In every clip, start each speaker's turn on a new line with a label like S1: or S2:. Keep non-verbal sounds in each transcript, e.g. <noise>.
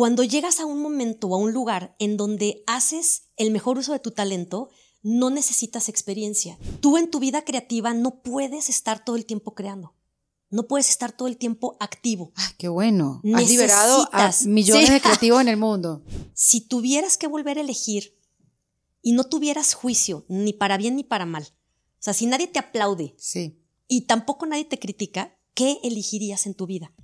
S1: cuando llegas a un momento o a un lugar en donde haces el mejor uso de tu talento, no necesitas experiencia. Tú en tu vida creativa no puedes estar todo el tiempo creando. No puedes estar todo el tiempo activo.
S2: Ah, qué bueno. Has liberado a millones de <laughs> creativos en el mundo.
S1: Si tuvieras que volver a elegir y no tuvieras juicio, ni para bien ni para mal, o sea, si nadie te aplaude
S2: sí.
S1: y tampoco nadie te critica, ¿qué elegirías en tu vida?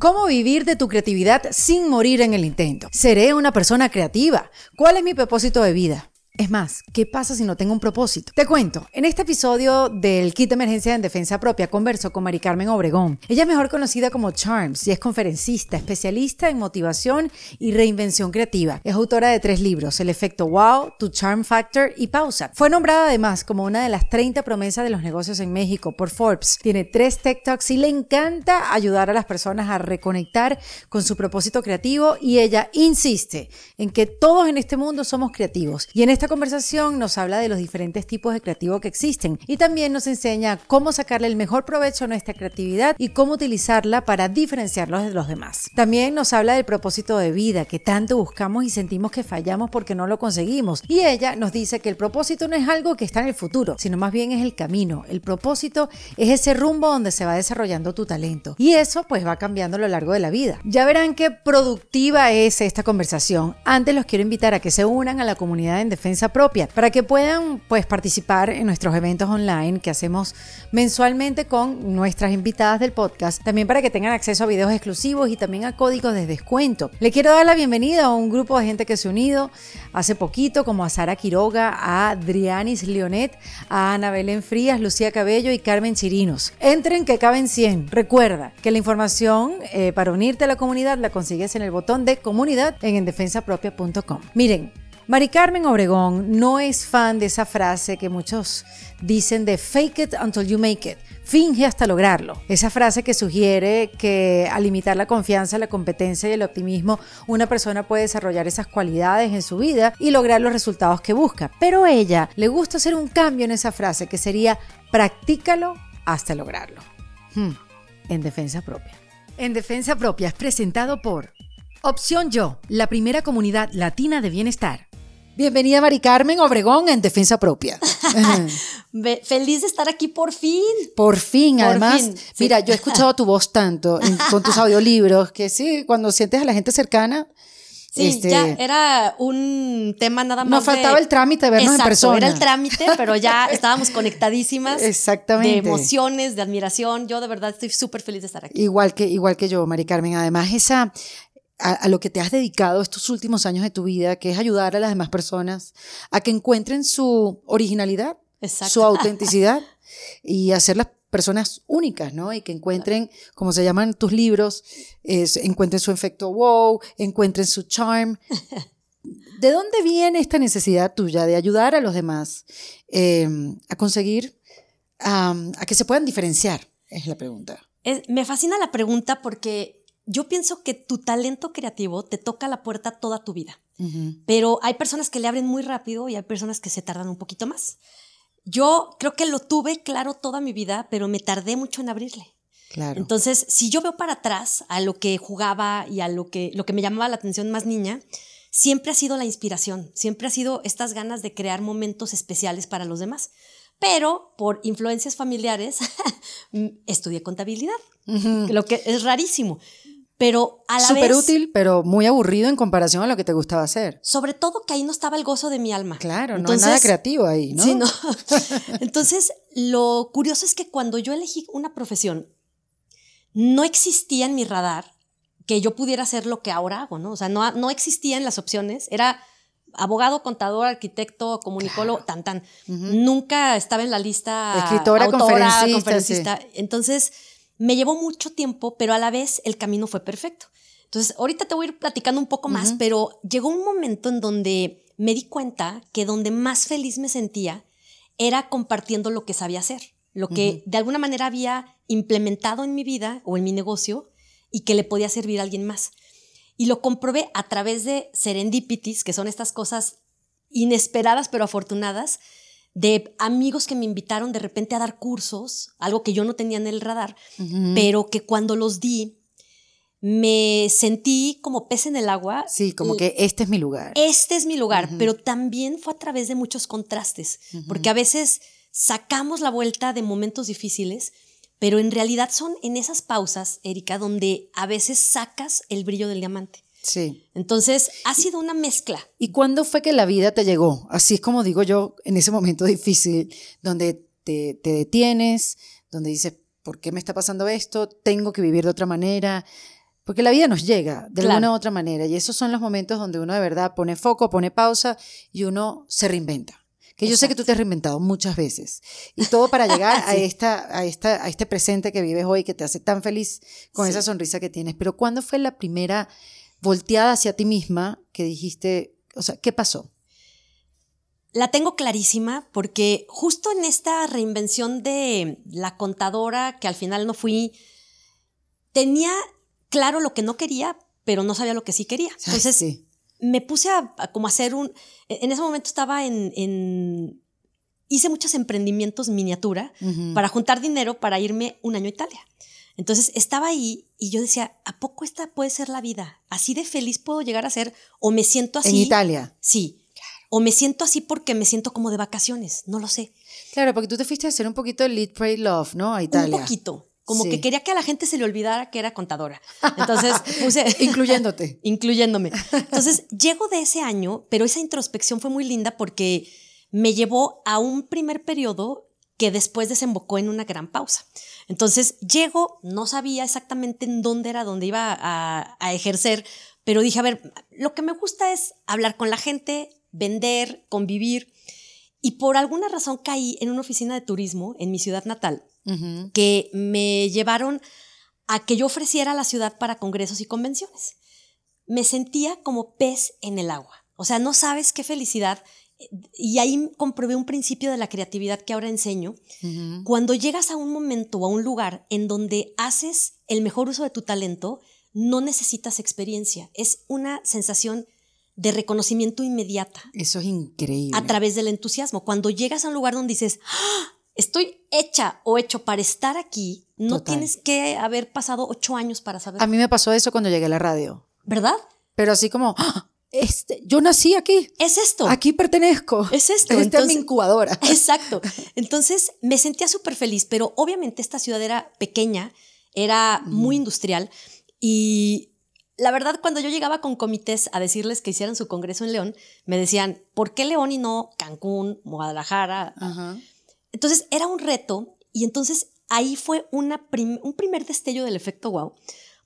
S2: ¿Cómo vivir de tu creatividad sin morir en el intento? ¿Seré una persona creativa? ¿Cuál es mi propósito de vida? Es más, ¿qué pasa si no tengo un propósito? Te cuento, en este episodio del Kit de Emergencia en Defensa Propia converso con Mari Carmen Obregón. Ella es mejor conocida como Charms y es conferencista, especialista en motivación y reinvención creativa. Es autora de tres libros, El efecto Wow, Tu Charm Factor y Pausa. Fue nombrada además como una de las 30 promesas de los negocios en México por Forbes. Tiene tres Tech Talks y le encanta ayudar a las personas a reconectar con su propósito creativo y ella insiste en que todos en este mundo somos creativos. Y en esta conversación nos habla de los diferentes tipos de creativo que existen y también nos enseña cómo sacarle el mejor provecho a nuestra creatividad y cómo utilizarla para diferenciarlos de los demás. También nos habla del propósito de vida que tanto buscamos y sentimos que fallamos porque no lo conseguimos. Y ella nos dice que el propósito no es algo que está en el futuro, sino más bien es el camino. El propósito es ese rumbo donde se va desarrollando tu talento. Y eso pues va cambiando a lo largo de la vida. Ya verán qué productiva es esta conversación. Antes los quiero invitar a que se unan a la comunidad en defensa propia, para que puedan pues participar en nuestros eventos online que hacemos mensualmente con nuestras invitadas del podcast, también para que tengan acceso a videos exclusivos y también a códigos de descuento. Le quiero dar la bienvenida a un grupo de gente que se ha unido hace poquito, como a Sara Quiroga, a Adrianis Leonet, a Ana Belén Frías, Lucía Cabello y Carmen Chirinos. Entren que caben 100. Recuerda que la información eh, para unirte a la comunidad la consigues en el botón de comunidad en endefensapropia.com. Miren, Mari Carmen Obregón no es fan de esa frase que muchos dicen de fake it until you make it. Finge hasta lograrlo. Esa frase que sugiere que al limitar la confianza, la competencia y el optimismo, una persona puede desarrollar esas cualidades en su vida y lograr los resultados que busca. Pero a ella le gusta hacer un cambio en esa frase que sería practícalo hasta lograrlo. Hmm, en defensa propia. En defensa propia es presentado por Opción Yo, la primera comunidad latina de bienestar. Bienvenida Mari Carmen Obregón en Defensa Propia. <laughs>
S1: Feliz de estar aquí por fin.
S2: Por fin, además. Mira, yo he escuchado tu voz tanto con tus <laughs> audiolibros que sí, cuando sientes a la gente cercana.
S1: Sí, este, ya era un tema nada más.
S2: Nos faltaba el trámite de vernos en persona.
S1: Era el trámite, pero ya <laughs> estábamos conectadísimas.
S2: Exactamente.
S1: De emociones, de admiración. Yo de verdad estoy súper feliz de estar aquí.
S2: Igual que, igual que yo, Mari Carmen. Además, esa, a, lo que te has dedicado estos últimos años de tu vida, que es ayudar a las demás personas a que encuentren su originalidad, su <laughs> autenticidad y hacer las personas únicas, ¿no? Y que encuentren, como se llaman tus libros, encuentren su efecto wow, encuentren su charm. <laughs> ¿De dónde viene esta necesidad tuya de ayudar a los demás em, a conseguir, a que se puedan diferenciar? Es la pregunta.
S1: me fascina la pregunta porque yo pienso que tu talento creativo te toca la puerta toda tu vida, pero hay personas que le abren muy rápido y hay personas que se tardan un poquito más. Yo creo que lo tuve claro toda mi vida, pero me tardé mucho en abrirle.
S2: Claro.
S1: Entonces, si yo veo para atrás a lo que jugaba y a lo que, lo que me llamaba la atención más niña, siempre ha sido la inspiración, siempre ha sido estas ganas de crear momentos especiales para los demás. Pero por influencias familiares <laughs> estudié contabilidad, lo que es rarísimo pero a la
S2: Súper útil, pero muy aburrido en comparación a lo que te gustaba hacer.
S1: Sobre todo que ahí no estaba el gozo de mi alma.
S2: Claro, no hay nada creativo ahí, ¿no?
S1: Sí, no. <laughs> Entonces, lo curioso es que cuando yo elegí una profesión, no existía en mi radar que yo pudiera hacer lo que ahora hago, ¿no? O sea, no, no existían las opciones. Era abogado, contador, arquitecto, comunicólogo, tan, tan. Nunca estaba en la lista.
S2: Escritora, autora, conferencista.
S1: Entonces me llevó mucho tiempo, pero a la vez el camino fue perfecto. Entonces, ahorita te voy a ir platicando un poco más, pero llegó un momento en donde me di cuenta que donde más feliz me sentía era compartiendo lo que sabía hacer, lo que de alguna manera había implementado en mi vida o en mi negocio y que le podía servir a alguien más. Y lo comprobé a través de serendipities, que son estas cosas inesperadas pero afortunadas, de amigos que me invitaron de repente a dar cursos, algo que yo no tenía en el radar, pero que cuando los di, me sentí como pez en el agua.
S2: Sí, como que este es mi lugar.
S1: Este es mi lugar, pero también fue a través de muchos contrastes, porque a veces sacamos la vuelta de momentos difíciles, pero en realidad son en esas pausas, Erika, donde a veces sacas el brillo del diamante.
S2: Sí.
S1: Entonces, ha sido una mezcla.
S2: ¿Y cuándo fue que la vida te llegó? Así es como digo yo, en ese momento <laughs> difícil, donde te, te detienes, donde dices, ¿por qué me está pasando esto? Tengo que vivir de otra manera. Porque la vida nos llega de alguna u otra manera y esos son los momentos donde uno de verdad pone foco, pone pausa y uno se reinventa. Que yo sé que tú te has reinventado muchas veces y todo para <laughs> llegar a, esta, a, esta, a este presente que vives hoy que te hace tan feliz con esa sonrisa que tienes. Pero ¿cuándo fue la primera volteada hacia ti misma que dijiste, o sea, ¿qué pasó?
S1: La tengo clarísima porque justo en esta reinvención de la contadora, que al final no fui, tenía claro lo que no quería, pero no sabía lo que sí quería. Entonces me puse a, como hacer un... En ese momento estaba en... hice muchos emprendimientos miniatura para juntar dinero para irme un año a Italia. Entonces estaba ahí y yo decía, ¿a poco esta puede ser la vida? Así de feliz puedo llegar a ser o me siento así.
S2: En Italia.
S1: Sí. O me siento así porque me siento como de vacaciones, no lo sé.
S2: Claro, porque tú te fuiste a hacer un poquito de Lead, Pray, Love, ¿no? A Italia.
S1: Un poquito. Como que quería que a la gente se le olvidara que era contadora. Entonces <laughs> puse... <laughs>
S2: Incluyéndote. <laughs>
S1: incluyéndome. Entonces llego de ese año, pero esa introspección fue muy linda porque me llevó a un primer periodo que después desembocó en una gran pausa. Entonces llego, no sabía exactamente en dónde era, dónde iba a, a ejercer, pero dije, a ver, lo que me gusta es hablar con la gente, vender, convivir. Y por alguna razón caí en una oficina de turismo en mi ciudad natal que me llevaron a que yo ofreciera la ciudad para congresos y convenciones. Me sentía como pez en el agua. O sea, no sabes qué felicidad. Y ahí comprobé un principio de la creatividad que ahora enseño. Cuando llegas a un momento o a un lugar en donde haces el mejor uso de tu talento, no necesitas experiencia. Es una sensación de reconocimiento inmediata.
S2: Eso es increíble.
S1: A través del entusiasmo. Cuando llegas a un lugar donde dices, ¡Ah! estoy hecha o hecho para estar aquí, no tienes que haber pasado ocho años para saber.
S2: A mí me pasó eso cuando llegué a la radio.
S1: ¿Verdad?
S2: Pero así como, ¡Ah! Este, yo nací aquí.
S1: Es esto.
S2: Aquí pertenezco.
S1: Es esto.
S2: Esta es mi incubadora. <laughs>
S1: Exacto. Entonces me sentía súper feliz, pero obviamente esta ciudad era pequeña, era muy industrial y la verdad, cuando yo llegaba con comités a decirles que hicieran su congreso en León, me decían, ¿por qué León y no Cancún, Guadalajara? Entonces era un reto y entonces ahí fue una un primer destello del efecto wow,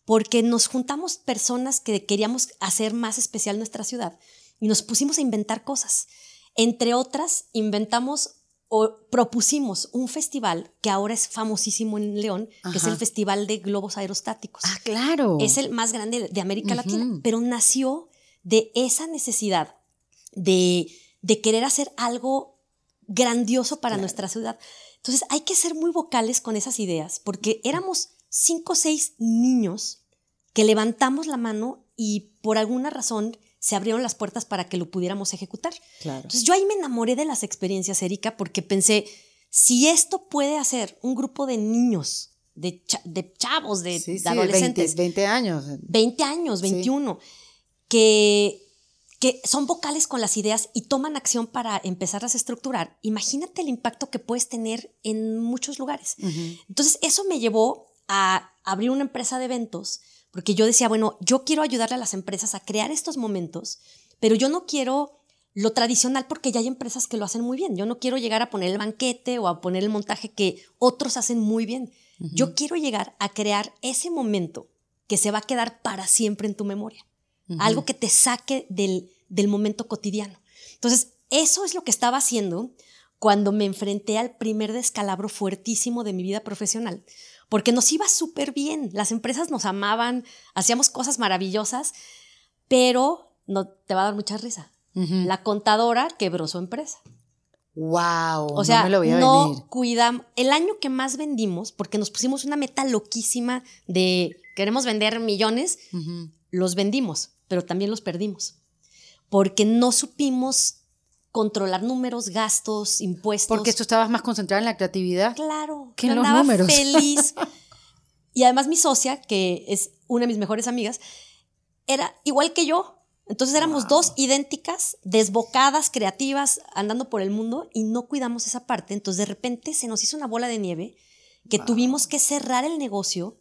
S1: porque nos juntamos personas que queríamos hacer más especial nuestra ciudad y nos pusimos a inventar cosas. Entre otras, inventamos o propusimos un festival que ahora es famosísimo en León, que es el Festival de Globos Aerostáticos.
S2: Ah, claro.
S1: Es el más grande de América Latina, pero nació de esa necesidad de, de querer hacer algo grandioso para nuestra ciudad. Entonces hay que ser muy vocales con esas ideas, porque éramos cinco o seis niños que levantamos la mano y por alguna razón se abrieron las puertas para que lo pudiéramos ejecutar. Entonces yo ahí me enamoré de las experiencias, Erika, porque pensé, si esto puede hacer un grupo de niños, de, de chavos, de, adolescentes.
S2: 20, años.
S1: 20 años, 21, que que son vocales con las ideas y toman acción para empezarlas a estructurar, imagínate el impacto que puedes tener en muchos lugares. Entonces, eso me llevó a abrir una empresa de eventos, porque yo decía, bueno, yo quiero ayudarle a las empresas a crear estos momentos, pero yo no quiero lo tradicional porque ya hay empresas que lo hacen muy bien. Yo no quiero llegar a poner el banquete o a poner el montaje que otros hacen muy bien. Yo quiero llegar a crear ese momento que se va a quedar para siempre en tu memoria algo que te saque del, del momento cotidiano. Entonces, eso es lo que estaba haciendo cuando me enfrenté al primer descalabro fuertísimo de mi vida profesional, porque nos iba súper bien, las empresas nos amaban, hacíamos cosas maravillosas, pero no te va a dar mucha risa. La contadora quebró su empresa.
S2: Wow,
S1: o sea, no, cuidamos. El año que más vendimos, porque nos pusimos una meta loquísima de queremos vender millones, los vendimos pero también los perdimos, porque no supimos controlar números, gastos, impuestos.
S2: Porque tú estabas más concentrada en la creatividad.
S1: Claro,
S2: que en los números.
S1: feliz. <laughs> y además mi socia, que es una de mis mejores amigas, era igual que yo. Entonces éramos dos idénticas, desbocadas, creativas, andando por el mundo y no cuidamos esa parte. Entonces de repente se nos hizo una bola de nieve que tuvimos que cerrar el negocio.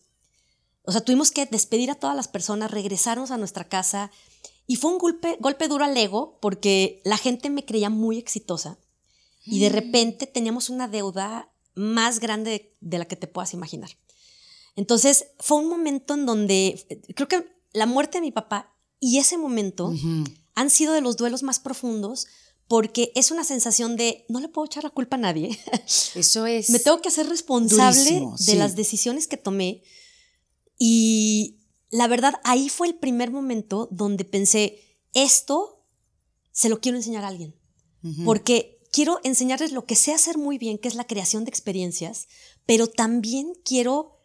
S1: O sea, tuvimos que despedir a todas las personas, regresarnos a nuestra casa. Y fue un golpe, golpe duro al ego porque la gente me creía muy exitosa. Y de mm. repente teníamos una deuda más grande de la que te puedas imaginar. Entonces fue un momento en donde creo que la muerte de mi papá y ese momento han sido de los duelos más profundos porque es una sensación de no le puedo echar la culpa a nadie. <laughs>
S2: Eso es.
S1: Me tengo que hacer responsable de las decisiones que tomé. Y la verdad, ahí fue el primer momento donde pensé, esto se lo quiero enseñar a alguien. Porque quiero enseñarles lo que sé hacer muy bien, que es la creación de experiencias, pero también quiero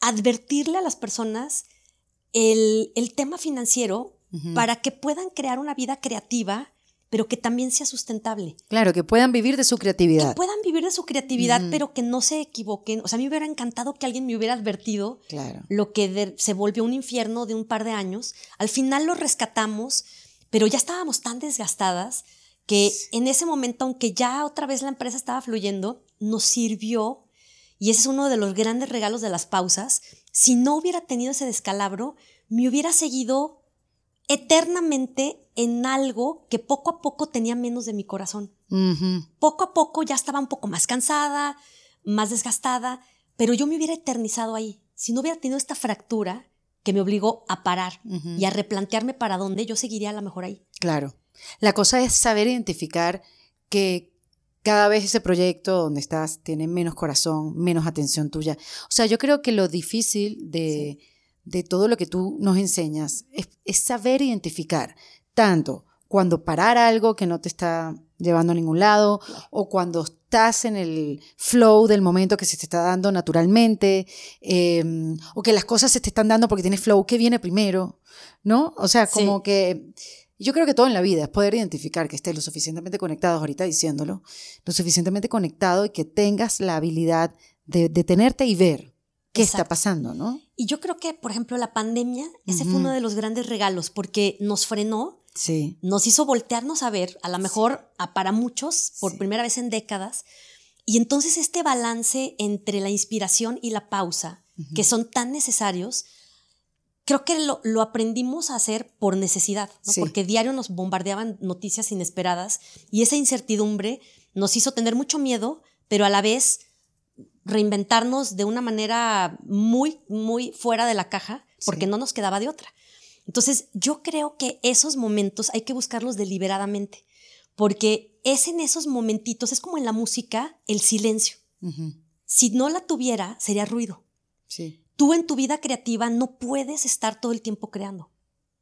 S1: advertirle a las personas el, tema financiero para que puedan crear una vida creativa, pero que también sea sustentable.
S2: Claro, que puedan vivir de su creatividad.
S1: Que puedan vivir de su creatividad, pero que no se equivoquen. O sea, a mí me hubiera encantado que alguien me hubiera advertido lo que se volvió un infierno de un par de años. Al final lo rescatamos, pero ya estábamos tan desgastadas que en ese momento, aunque ya otra vez la empresa estaba fluyendo, nos sirvió, y ese es uno de los grandes regalos de las pausas, si no hubiera tenido ese descalabro, me hubiera seguido eternamente en algo que poco a poco tenía menos de mi corazón. Poco a poco ya estaba un poco más cansada, más desgastada, pero yo me hubiera eternizado ahí. Si no hubiera tenido esta fractura que me obligó a parar y a replantearme para dónde, yo seguiría a lo mejor ahí.
S2: Claro. La cosa es saber identificar que cada vez ese proyecto donde estás tiene menos corazón, menos atención tuya. O sea, yo creo que lo difícil de, todo lo que tú nos enseñas es, saber identificar tanto cuando parar algo que no te está llevando a ningún lado o cuando estás en el flow del momento que se te está dando naturalmente em, o que las cosas se te están dando porque tienes flow, ¿qué viene primero? ¿No? O sea, como que yo creo que todo en la vida es poder identificar que estés lo suficientemente conectado, ahorita diciéndolo, lo suficientemente conectado y que tengas la habilidad de detenerte y ver qué está pasando, ¿no?
S1: Y yo creo que, por ejemplo, la pandemia, ese fue uno de los grandes regalos porque nos frenó,
S2: sí.
S1: nos hizo voltearnos a ver, a lo mejor para muchos, por primera vez en décadas. Y entonces este balance entre la inspiración y la pausa, que son tan necesarios, creo que lo, aprendimos a hacer por necesidad, porque diario nos bombardeaban noticias inesperadas y esa incertidumbre nos hizo tener mucho miedo, pero a la vez reinventarnos de una manera muy, muy fuera de la caja, porque no nos quedaba de otra. Entonces, yo creo que esos momentos hay que buscarlos deliberadamente, porque es en esos momentitos, es como en la música, el silencio. Si no la tuviera, sería ruido.
S2: Sí
S1: tú en tu vida creativa no puedes estar todo el tiempo creando.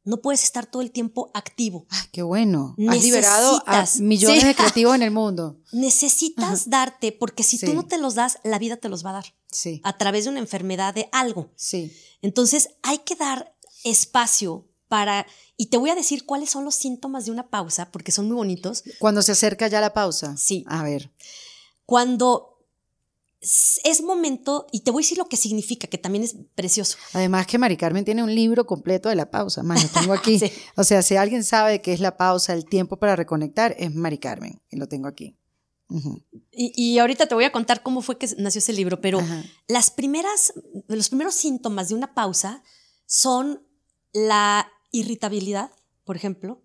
S1: No puedes estar todo el tiempo activo.
S2: Ah, qué bueno. Has liberado a millones de creativos en el mundo. <laughs>
S1: Necesitas darte, porque si tú no te los das, la vida te los va a dar.
S2: Sí.
S1: A través de una enfermedad, de algo.
S2: Sí.
S1: Entonces hay que dar espacio para. Y te voy a decir cuáles son los síntomas de una pausa, porque son muy bonitos.
S2: Cuando se acerca ya la pausa.
S1: Sí.
S2: A ver.
S1: Cuando es momento, y te voy a decir lo que significa, que también es precioso.
S2: Además que Mari Carmen tiene un libro completo de la pausa, más lo tengo aquí. <laughs> O sea, si alguien sabe qué es la pausa, el tiempo para reconectar, es Mari Carmen, y lo tengo aquí.
S1: y, ahorita te voy a contar cómo fue que nació ese libro, pero las primeras, los primeros síntomas de una pausa son la irritabilidad, por ejemplo,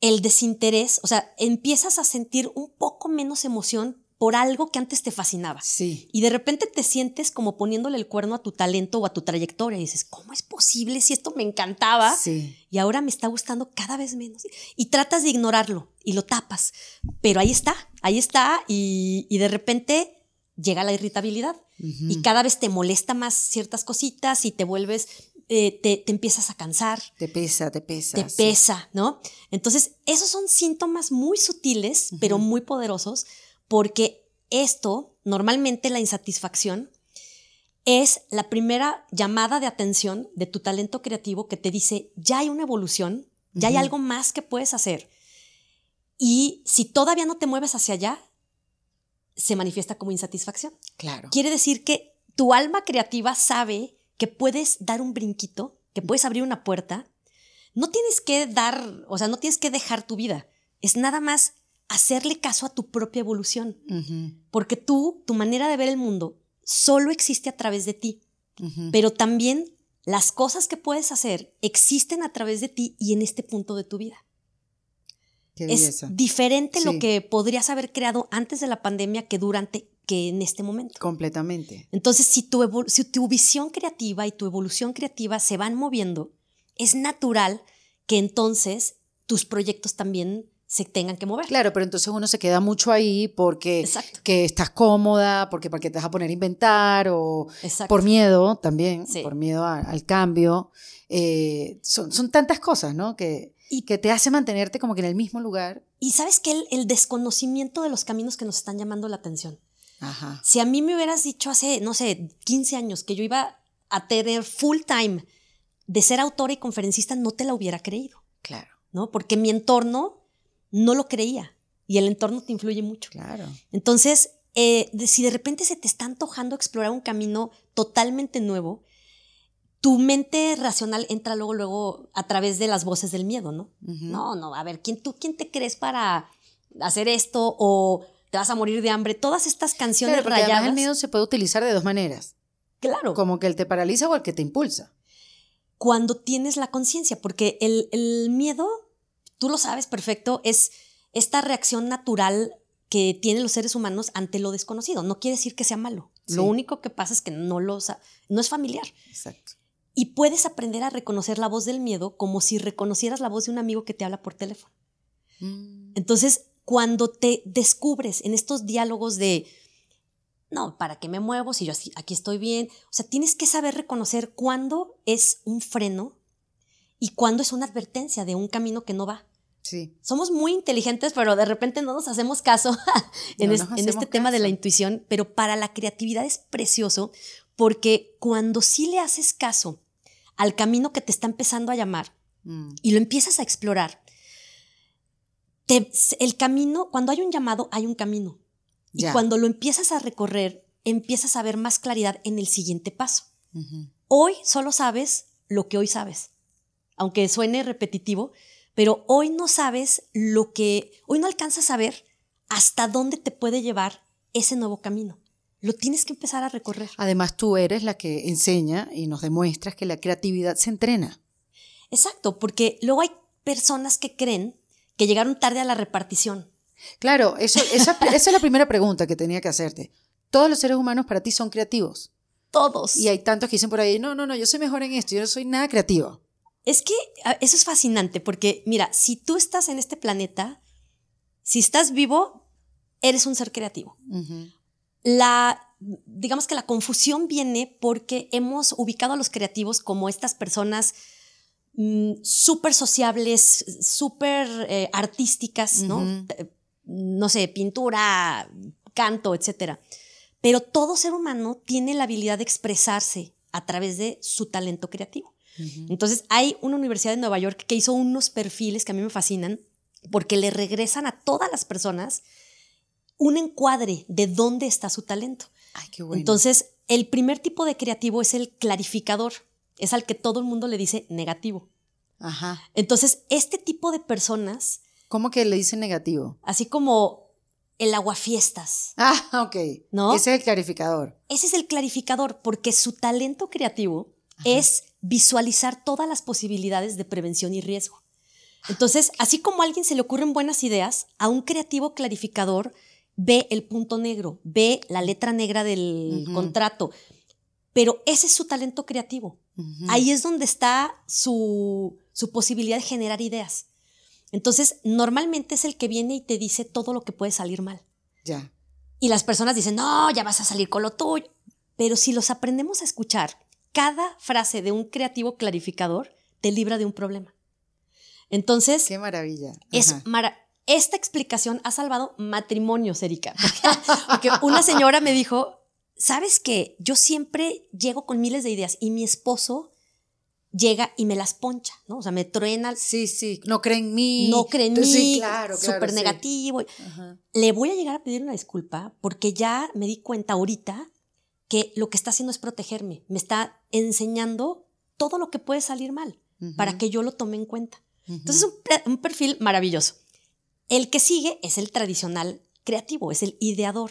S1: el desinterés, o sea, empiezas a sentir un poco menos emoción por algo que antes te fascinaba.
S2: Sí.
S1: Y de repente te sientes como poniéndole el cuerno a tu talento o a tu trayectoria y dices, ¿cómo es posible si esto me encantaba?
S2: Sí.
S1: Y ahora me está gustando cada vez menos. Y tratas de ignorarlo y lo tapas. Pero ahí está, ahí está y, de repente llega la irritabilidad. Y cada vez te molesta más ciertas cositas y te vuelves eh, te, empiezas a cansar.
S2: Te pesa, te pesa.
S1: Te pesa, ¿no? Entonces, esos son síntomas muy sutiles, pero muy poderosos porque esto, normalmente la insatisfacción, es la primera llamada de atención de tu talento creativo que te dice, ya hay una evolución, ya hay algo más que puedes hacer. Y si todavía no te mueves hacia allá, se manifiesta como insatisfacción.
S2: Claro.
S1: Quiere decir que tu alma creativa sabe que puedes dar un brinquito, que puedes abrir una puerta. No tienes que dar, o sea, no tienes que dejar tu vida. Es nada más hacerle caso a tu propia evolución. Porque tú, tu manera de ver el mundo, solo existe a través de ti. Pero también las cosas que puedes hacer existen a través de ti y en este punto de tu vida. es diferente lo que podrías haber creado antes de la pandemia que durante que en este momento.
S2: Completamente.
S1: Entonces, si tu, si tu visión creativa y tu evolución creativa se van moviendo, es natural que entonces tus proyectos también se tengan que mover.
S2: Claro, pero entonces uno se queda mucho ahí porque que estás cómoda, porque, porque te vas a poner a inventar o por miedo también, por miedo al cambio. Eh, son, son, tantas cosas, ¿no? Que, y, que te hace mantenerte como que en el mismo lugar.
S1: Y sabes que el, el desconocimiento de los caminos que nos están llamando la atención. Si a mí me hubieras dicho hace, no sé, 15 años que yo iba a tener full time de ser autora y conferencista, no te la hubiera creído.
S2: Claro.
S1: ¿No? Porque mi entorno no lo creía. Y el entorno te influye mucho.
S2: Claro.
S1: Entonces, eh, si de repente se te está antojando explorar un camino totalmente nuevo, tu mente racional entra luego, luego a través de las voces del miedo, ¿no? No, no, a ver, ¿quién, ¿tú quién te crees para hacer esto? O te vas a morir de hambre, todas estas canciones
S2: claro, rayadas. el miedo se puede utilizar de dos maneras.
S1: Claro.
S2: Como que el te paraliza o el que te impulsa.
S1: Cuando tienes la conciencia, porque el, miedo, tú lo sabes perfecto, es esta reacción natural que tienen los seres humanos ante lo desconocido. No quiere decir que sea malo. Lo único que pasa es que no, lo, no es familiar.
S2: Exacto.
S1: Y puedes aprender a reconocer la voz del miedo como si reconocieras la voz de un amigo que te habla por teléfono. Mm. Entonces, cuando te descubres en estos diálogos de, no, ¿para qué me muevo si yo aquí estoy bien? O sea, tienes que saber reconocer cuándo es un freno y cuándo es una advertencia de un camino que no va.
S2: Sí.
S1: Somos muy inteligentes, pero de repente no nos hacemos caso <laughs> en, este tema de la intuición, pero para la creatividad es precioso porque cuando sí le haces caso al camino que te está empezando a llamar mm. y lo empiezas a explorar, el camino, cuando hay un llamado, hay un camino. Y cuando lo empiezas a recorrer, empiezas a ver más claridad en el siguiente paso. Hoy solo sabes lo que hoy sabes. Aunque suene repetitivo, pero hoy no sabes lo que, hoy no alcanzas a ver hasta dónde te puede llevar ese nuevo camino. Lo tienes que empezar a recorrer.
S2: Además, tú eres la que enseña y nos demuestras que la creatividad se entrena.
S1: Exacto, porque luego hay personas que creen que llegaron tarde a la repartición.
S2: Claro, eso, esa, es la primera pregunta que tenía que hacerte. ¿Todos los seres humanos para ti son creativos?
S1: Todos.
S2: Y hay tantos que dicen por ahí, no, no, no, yo soy mejor en esto, yo no soy nada creativo.
S1: Es que eso es fascinante porque, mira, si tú estás en este planeta, si estás vivo, eres un ser creativo. La, digamos que la confusión viene porque hemos ubicado a los creativos como estas personas Mm, súper sociables, súper eh, artísticas, ¿no? No sé, pintura, canto, etc. Pero todo ser humano tiene la habilidad de expresarse a través de su talento creativo. Entonces, hay una universidad de Nueva York que hizo unos perfiles que a mí me fascinan porque le regresan a todas las personas un encuadre de dónde está su talento.
S2: Ay, qué bueno.
S1: Entonces, el primer tipo de creativo es el clarificador es al que todo el mundo le dice negativo.
S2: Ajá.
S1: Entonces, este tipo de personas...
S2: ¿Cómo que le dicen negativo?
S1: Así como el aguafiestas.
S2: Ah, ok. ¿No? Ese es el clarificador.
S1: Ese es el clarificador, porque su talento creativo es visualizar todas las posibilidades de prevención y riesgo. Entonces, así como a alguien se le ocurren buenas ideas, a un creativo clarificador ve el punto negro, ve la letra negra del contrato, pero ese es su talento creativo. Ahí es donde está su, posibilidad de generar ideas. Entonces, normalmente es el que viene y te dice todo lo que puede salir mal.
S2: Ya.
S1: Y las personas dicen, no, ya vas a salir con lo tuyo. Pero si los aprendemos a escuchar, cada frase de un creativo clarificador te libra de un problema. Entonces.
S2: Qué maravilla.
S1: Es Esta explicación ha salvado matrimonios, Erika. <laughs> Porque una señora me dijo, ¿sabes qué? Yo siempre llego con miles de ideas y mi esposo llega y me las poncha, ¿no? O sea, me truena.
S2: Sí, sí, no cree en mí.
S1: No cree en mí. Sí, claro, Súper negativo. Le voy a llegar a pedir una disculpa porque ya me di cuenta ahorita que lo que está haciendo es protegerme, me está enseñando todo lo que puede salir mal para que yo lo tome en cuenta. Entonces es un, perfil maravilloso. El que sigue es el tradicional creativo, es el ideador,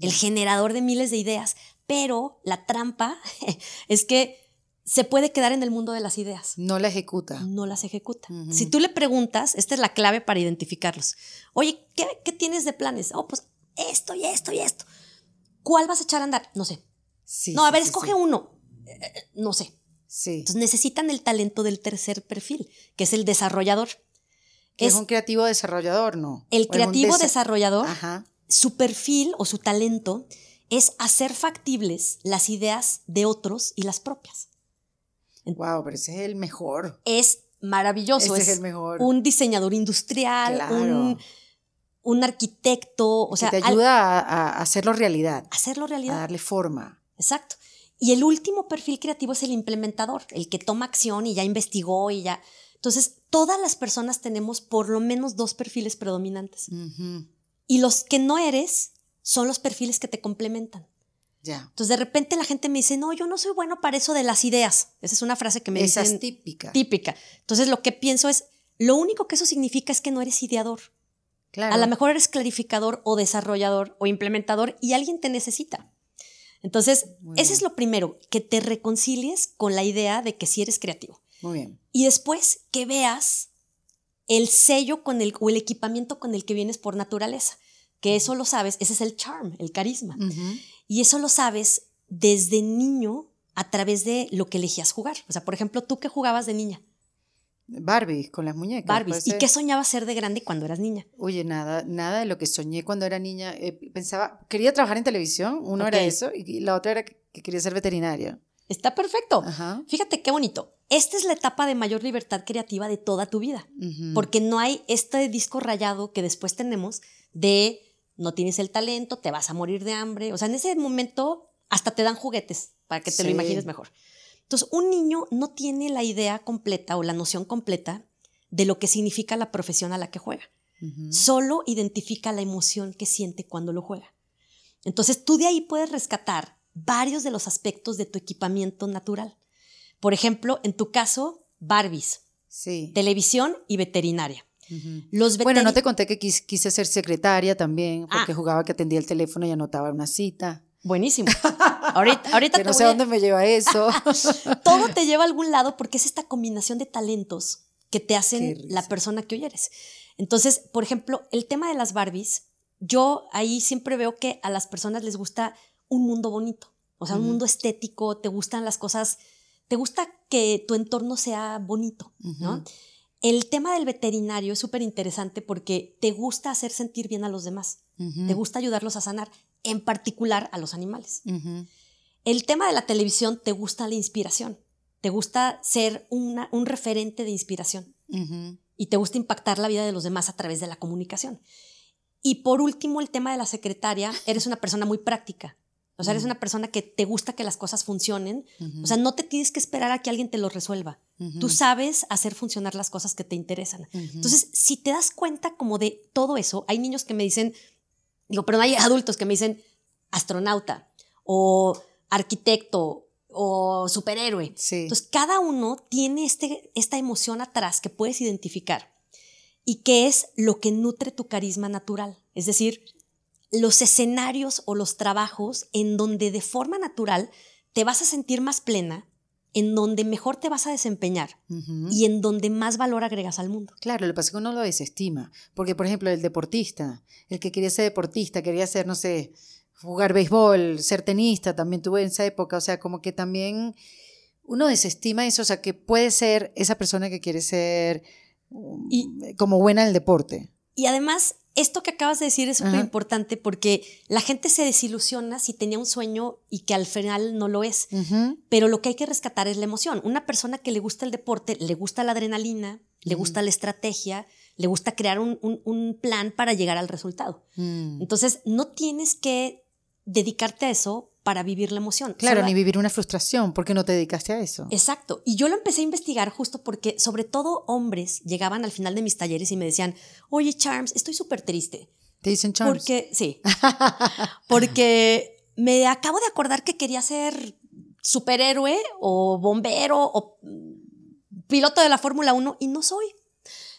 S1: el generador de miles de ideas, pero la trampa <laughs> es que se puede quedar en el mundo de las ideas.
S2: No la ejecuta.
S1: No las ejecuta. Si tú le preguntas, esta es la clave para identificarlos. Oye, ¿qué, tienes de planes? Oh, pues esto y esto y esto. ¿Cuál vas a echar a andar? No sé. No, a ver, escoge uno. Eh, eh, no sé. Sí. Entonces necesitan el talento del tercer perfil, que es el desarrollador.
S2: es, un creativo desarrollador, ¿no?
S1: El creativo desarrollador, su perfil o su talento es hacer factibles las ideas de otros y las propias.
S2: Wow, pero ese es el mejor.
S1: Es maravilloso.
S2: Ese es, el mejor.
S1: Un diseñador industrial, un, arquitecto. O sea,
S2: te ayuda a, hacerlo realidad.
S1: hacerlo realidad.
S2: A darle forma.
S1: Exacto. Y el último perfil creativo es el implementador, el que toma acción y ya investigó y ya. Entonces, todas las personas tenemos por lo menos dos perfiles predominantes. Y los que no eres son los perfiles que te complementan. Entonces de repente la gente me dice, no, yo no soy bueno para eso de las ideas. Esa es una frase que me Esa
S2: dicen. es típica.
S1: Típica. Entonces lo que pienso es, lo único que eso significa es que no eres ideador. Claro. A lo mejor eres clarificador o desarrollador o implementador y alguien te necesita. Entonces, ese es lo primero, que te reconcilies con la idea de que sí eres creativo.
S2: Muy bien.
S1: Y después que veas el sello con el, o el equipamiento con el que vienes por naturaleza, que eso lo sabes, ese es el charm, el carisma. Y eso lo sabes desde niño a través de lo que elegías jugar. O sea, por ejemplo, tú que jugabas de niña.
S2: Barbie, con las muñecas.
S1: Barbie. ¿Y qué soñabas ser de grande cuando eras niña?
S2: Oye, nada, nada de lo que soñé cuando era niña. Eh, pensaba, quería trabajar en televisión, uno era eso, y la otra era que quería ser veterinaria.
S1: Está perfecto. Fíjate qué bonito. Esta es la etapa de mayor libertad creativa de toda tu vida, porque no hay este disco rayado que después tenemos de no tienes el talento, te vas a morir de hambre. O sea, en ese momento hasta te dan juguetes para que te lo imagines mejor. Entonces, un niño no tiene la idea completa o la noción completa de lo que significa la profesión a la que juega. Solo identifica la emoción que siente cuando lo juega. Entonces, tú de ahí puedes rescatar varios de los aspectos de tu equipamiento natural. Por ejemplo, en tu caso, Barbies, sí. televisión y veterinaria
S2: bueno, no te conté que quise, ser secretaria también, porque ah. jugaba que atendía el teléfono y anotaba una cita.
S1: Buenísimo. Ahorita, <laughs> ahorita
S2: no sé dónde me lleva eso. <laughs>
S1: Todo te lleva a algún lado porque es esta combinación de talentos que te hacen la persona que hoy eres. Entonces, por ejemplo, el tema de las Barbies, yo ahí siempre veo que a las personas les gusta un mundo bonito, o sea, un mundo estético, te gustan las cosas, te gusta que tu entorno sea bonito, ¿no? El tema del veterinario es súper interesante porque te gusta hacer sentir bien a los demás, te gusta ayudarlos a sanar, en particular a los animales. El tema de la televisión te gusta la inspiración, te gusta ser un referente de inspiración y te gusta impactar la vida de los demás a través de la comunicación. Y por último, el tema de la secretaria, <laughs> eres una persona muy práctica. O sea, eres una persona que te gusta que las cosas funcionen. O sea, no te tienes que esperar a que alguien te lo resuelva. Tú sabes hacer funcionar las cosas que te interesan. Entonces, si te das cuenta como de todo eso, hay niños que me dicen, digo, pero hay adultos que me dicen astronauta o arquitecto o superhéroe. Entonces, cada uno tiene este, esta emoción atrás que puedes identificar y que es lo que nutre tu carisma natural. Es decir, los escenarios o los trabajos en donde de forma natural te vas a sentir más plena, en donde mejor te vas a desempeñar y en donde más valor agregas al mundo.
S2: Claro, lo que pasa es que uno lo desestima, porque por ejemplo el deportista, el que quería ser deportista, quería ser, no sé, jugar béisbol, ser tenista, también tuve en esa época, o sea, como que también uno desestima eso, o sea, que puede ser esa persona que quiere ser y, como buena en el deporte.
S1: Y además esto que acabas de decir es súper importante porque la gente se desilusiona si tenía un sueño y que al final no lo es. Pero lo que hay que rescatar es la emoción. Una persona que le gusta el deporte, le gusta la adrenalina, le gusta la estrategia, le gusta crear un, plan para llegar al resultado. Mm. Entonces, no tienes que dedicarte a eso para vivir la emoción.
S2: Claro, ni vivir una frustración, porque no te dedicaste a eso.
S1: Exacto. Y yo lo empecé a investigar justo porque, sobre todo, hombres llegaban al final de mis talleres y me decían, oye, Charms, estoy súper triste.
S2: ¿Te dicen Charms?
S1: Porque, sí. <laughs> porque me acabo de acordar que quería ser superhéroe o bombero o piloto de la Fórmula 1 y no soy.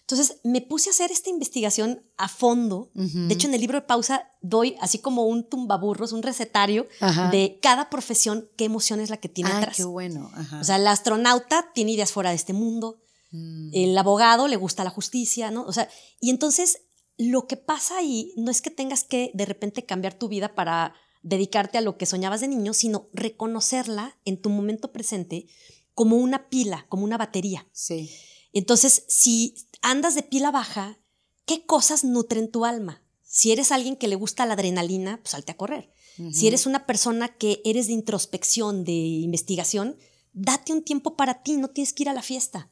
S1: Entonces me puse a hacer esta investigación a fondo. De hecho, en el libro de pausa doy así como un tumbaburros, un recetario de cada profesión, qué emoción es la que tiene
S2: ah,
S1: Qué
S2: bueno.
S1: O sea, el astronauta tiene ideas fuera de este mundo. Mm. El abogado le gusta la justicia, ¿no? O sea, y entonces lo que pasa ahí no es que tengas que de repente cambiar tu vida para dedicarte a lo que soñabas de niño, sino reconocerla en tu momento presente como una pila, como una batería.
S2: Sí.
S1: Entonces, si andas de pila baja, ¿qué cosas nutren tu alma? Si eres alguien que le gusta la adrenalina, pues salte a correr. Si eres una persona que eres de introspección, de investigación, date un tiempo para ti, no tienes que ir a la fiesta.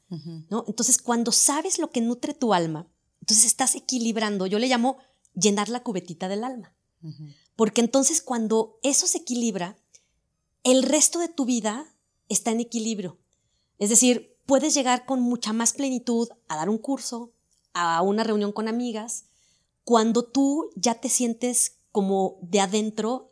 S1: ¿no? Entonces, cuando sabes lo que nutre tu alma, entonces estás equilibrando, yo le llamo llenar la cubetita del alma. Porque entonces cuando eso se equilibra, el resto de tu vida está en equilibrio. Es decir, puedes llegar con mucha más plenitud a dar un curso, a una reunión con amigas, cuando tú ya te sientes como de adentro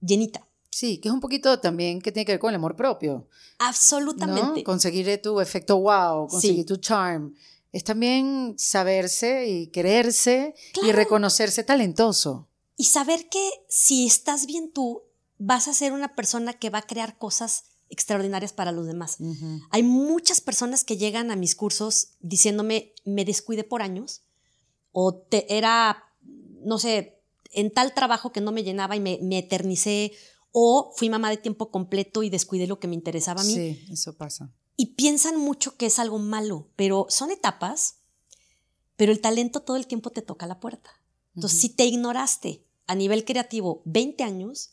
S1: llenita.
S2: Sí, que es un poquito también que tiene que ver con el amor propio.
S1: Absolutamente.
S2: Conseguir tu efecto wow, conseguir tu charm. Es también saberse y quererse y reconocerse talentoso.
S1: Y saber que si estás bien tú, vas a ser una persona que va a crear cosas extraordinarias para los demás. Hay muchas personas que llegan a mis cursos diciéndome, me descuide por años, o te, era, no sé, en tal trabajo que no me llenaba y me, me, eternicé, o fui mamá de tiempo completo y descuidé lo que me interesaba a mí.
S2: Sí, eso pasa.
S1: Y piensan mucho que es algo malo, pero son etapas, pero el talento todo el tiempo te toca la puerta. Entonces, si te ignoraste a nivel creativo 20 años,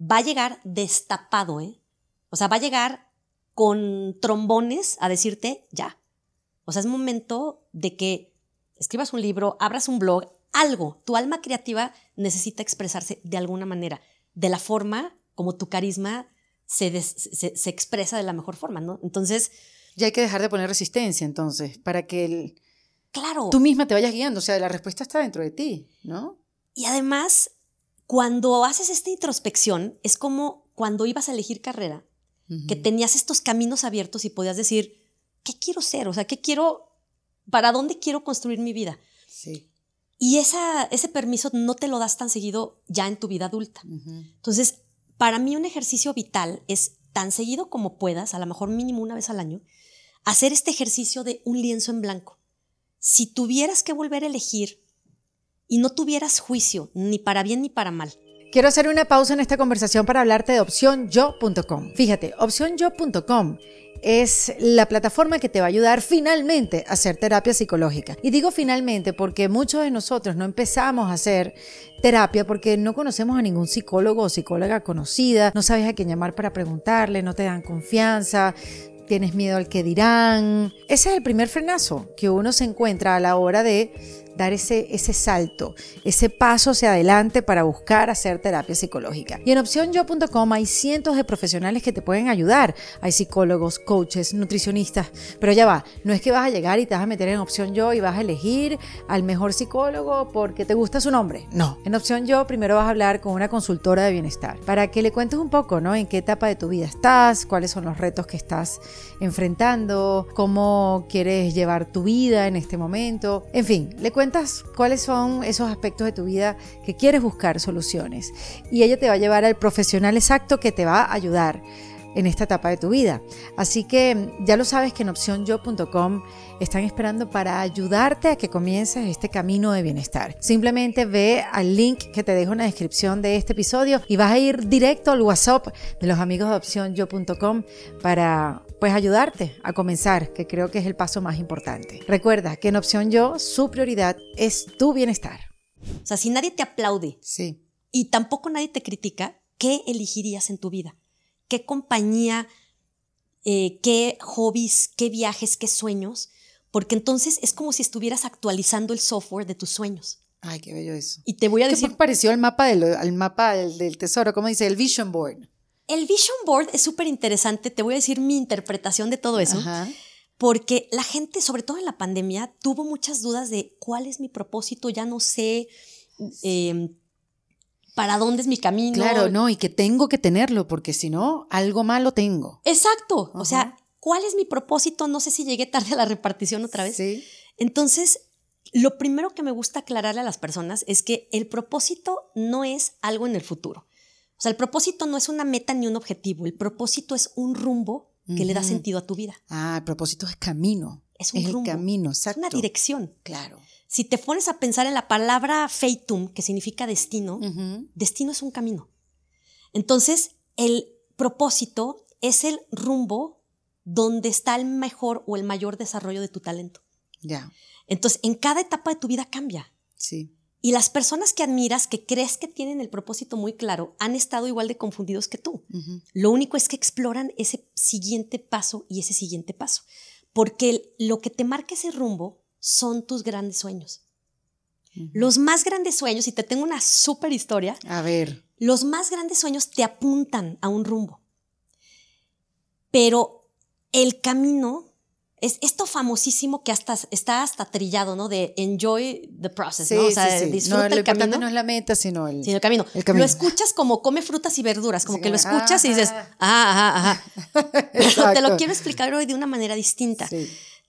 S1: va a llegar destapado, ¿eh? O sea, va a llegar con trombones a decirte ya. O sea, es momento de que escribas un libro, abras un blog, algo. Tu alma creativa necesita expresarse de alguna manera, de la forma como tu carisma se, se, expresa de la mejor forma, ¿no? Entonces...
S2: Ya hay que dejar de poner resistencia, entonces, para que el,
S1: claro.
S2: tú misma te vayas guiando. O sea, la respuesta está dentro de ti, ¿no?
S1: Y además, cuando haces esta introspección, es como cuando ibas a elegir carrera que tenías estos caminos abiertos y podías decir, ¿qué quiero ser? O sea, ¿qué quiero, para dónde quiero construir mi vida?
S2: Sí.
S1: Y esa, ese permiso no te lo das tan seguido ya en tu vida adulta. Entonces, para mí un ejercicio vital es tan seguido como puedas, a lo mejor mínimo una vez al año, hacer este ejercicio de un lienzo en blanco. Si tuvieras que volver a elegir y no tuvieras juicio, ni para bien ni para mal,
S2: Quiero hacer una pausa en esta conversación para hablarte de opcionyo.com. Fíjate, opcionyo.com es la plataforma que te va a ayudar finalmente a hacer terapia psicológica. Y digo finalmente porque muchos de nosotros no empezamos a hacer terapia porque no conocemos a ningún psicólogo o psicóloga conocida, no sabes a quién llamar para preguntarle, no te dan confianza, tienes miedo al que dirán. Ese es el primer frenazo que uno se encuentra a la hora de dar ese, ese salto, ese paso hacia adelante para buscar hacer terapia psicológica. Y en opcionyo.com hay cientos de profesionales que te pueden ayudar. Hay psicólogos, coaches, nutricionistas, pero ya va, no es que vas a llegar y te vas a meter en opción yo y vas a elegir al mejor psicólogo porque te gusta su nombre. No, en opción yo primero vas a hablar con una consultora de bienestar para que le cuentes un poco, ¿no? En qué etapa de tu vida estás, cuáles son los retos que estás enfrentando, cómo quieres llevar tu vida en este momento. En fin, le cuento cuáles son esos aspectos de tu vida que quieres buscar soluciones. Y ella te va a llevar al profesional exacto que te va a ayudar en esta etapa de tu vida. Así que ya lo sabes que en opcionyo.com están esperando para ayudarte a que comiences este camino de bienestar. Simplemente ve al link que te dejo en la descripción de este episodio y vas a ir directo al WhatsApp de los amigos de opcionyo.com para pues ayudarte a comenzar, que creo que es el paso más importante. Recuerda que en Opción Yo su prioridad es tu bienestar.
S1: O sea, si nadie te aplaude
S2: sí.
S1: y tampoco nadie te critica, ¿qué elegirías en tu vida? ¿Qué compañía, eh, qué hobbies, qué viajes, qué sueños? Porque entonces es como si estuvieras actualizando el software de tus sueños.
S2: Ay, qué bello eso.
S1: Y te voy a decir...
S2: ¿Qué pareció al mapa, del, al mapa del, del tesoro? ¿Cómo dice? El Vision Board.
S1: El Vision Board es súper interesante, te voy a decir mi interpretación de todo eso, porque la gente, sobre todo en la pandemia, tuvo muchas dudas de cuál es mi propósito, ya no sé, em, para dónde es mi camino.
S2: Claro, no, y que tengo que tenerlo, porque si no, algo malo tengo.
S1: Exacto. O sea, ¿cuál es mi propósito? No sé si llegué tarde a la repartición otra vez.
S2: Sí.
S1: Entonces, lo primero que me gusta aclararle a las personas es que el propósito no es algo en el futuro. O sea, el propósito no es una meta ni un objetivo. El propósito es un rumbo que le da sentido a tu vida.
S2: Ah, el propósito es camino.
S1: Es un
S2: el
S1: rumbo.
S2: camino,
S1: Es
S2: exacto.
S1: una dirección.
S2: Claro.
S1: Si te pones a pensar en la palabra feitum, que significa destino, destino es un camino. Entonces, el propósito es el rumbo donde está el mejor o el mayor desarrollo de tu talento.
S2: Ya,
S1: Entonces, en cada etapa de tu vida cambia.
S2: sí.
S1: Y las personas que admiras, que crees que tienen el propósito muy claro, han estado igual de confundidos que tú. Lo único es que exploran ese siguiente paso y ese siguiente paso. Porque lo que te marca ese rumbo son tus grandes sueños. Los más grandes sueños, y te tengo una súper historia,
S2: A ver,
S1: los más grandes sueños te apuntan a un rumbo. Pero el camino es esto famosísimo que hasta está hasta trillado, ¿no? De enjoy the process,
S2: sí,
S1: ¿no? O sea,
S2: sí, sí.
S1: disfruta
S2: No, lo
S1: el
S2: importante
S1: camino.
S2: no es la meta, sino el...
S1: Sí, el camino.
S2: El camino.
S1: Lo escuchas como come frutas y verduras, como que lo escuchas y dices,
S2: ajá.
S1: ah, ajá, ajá. Pero te lo quiero explicar hoy de una manera distinta.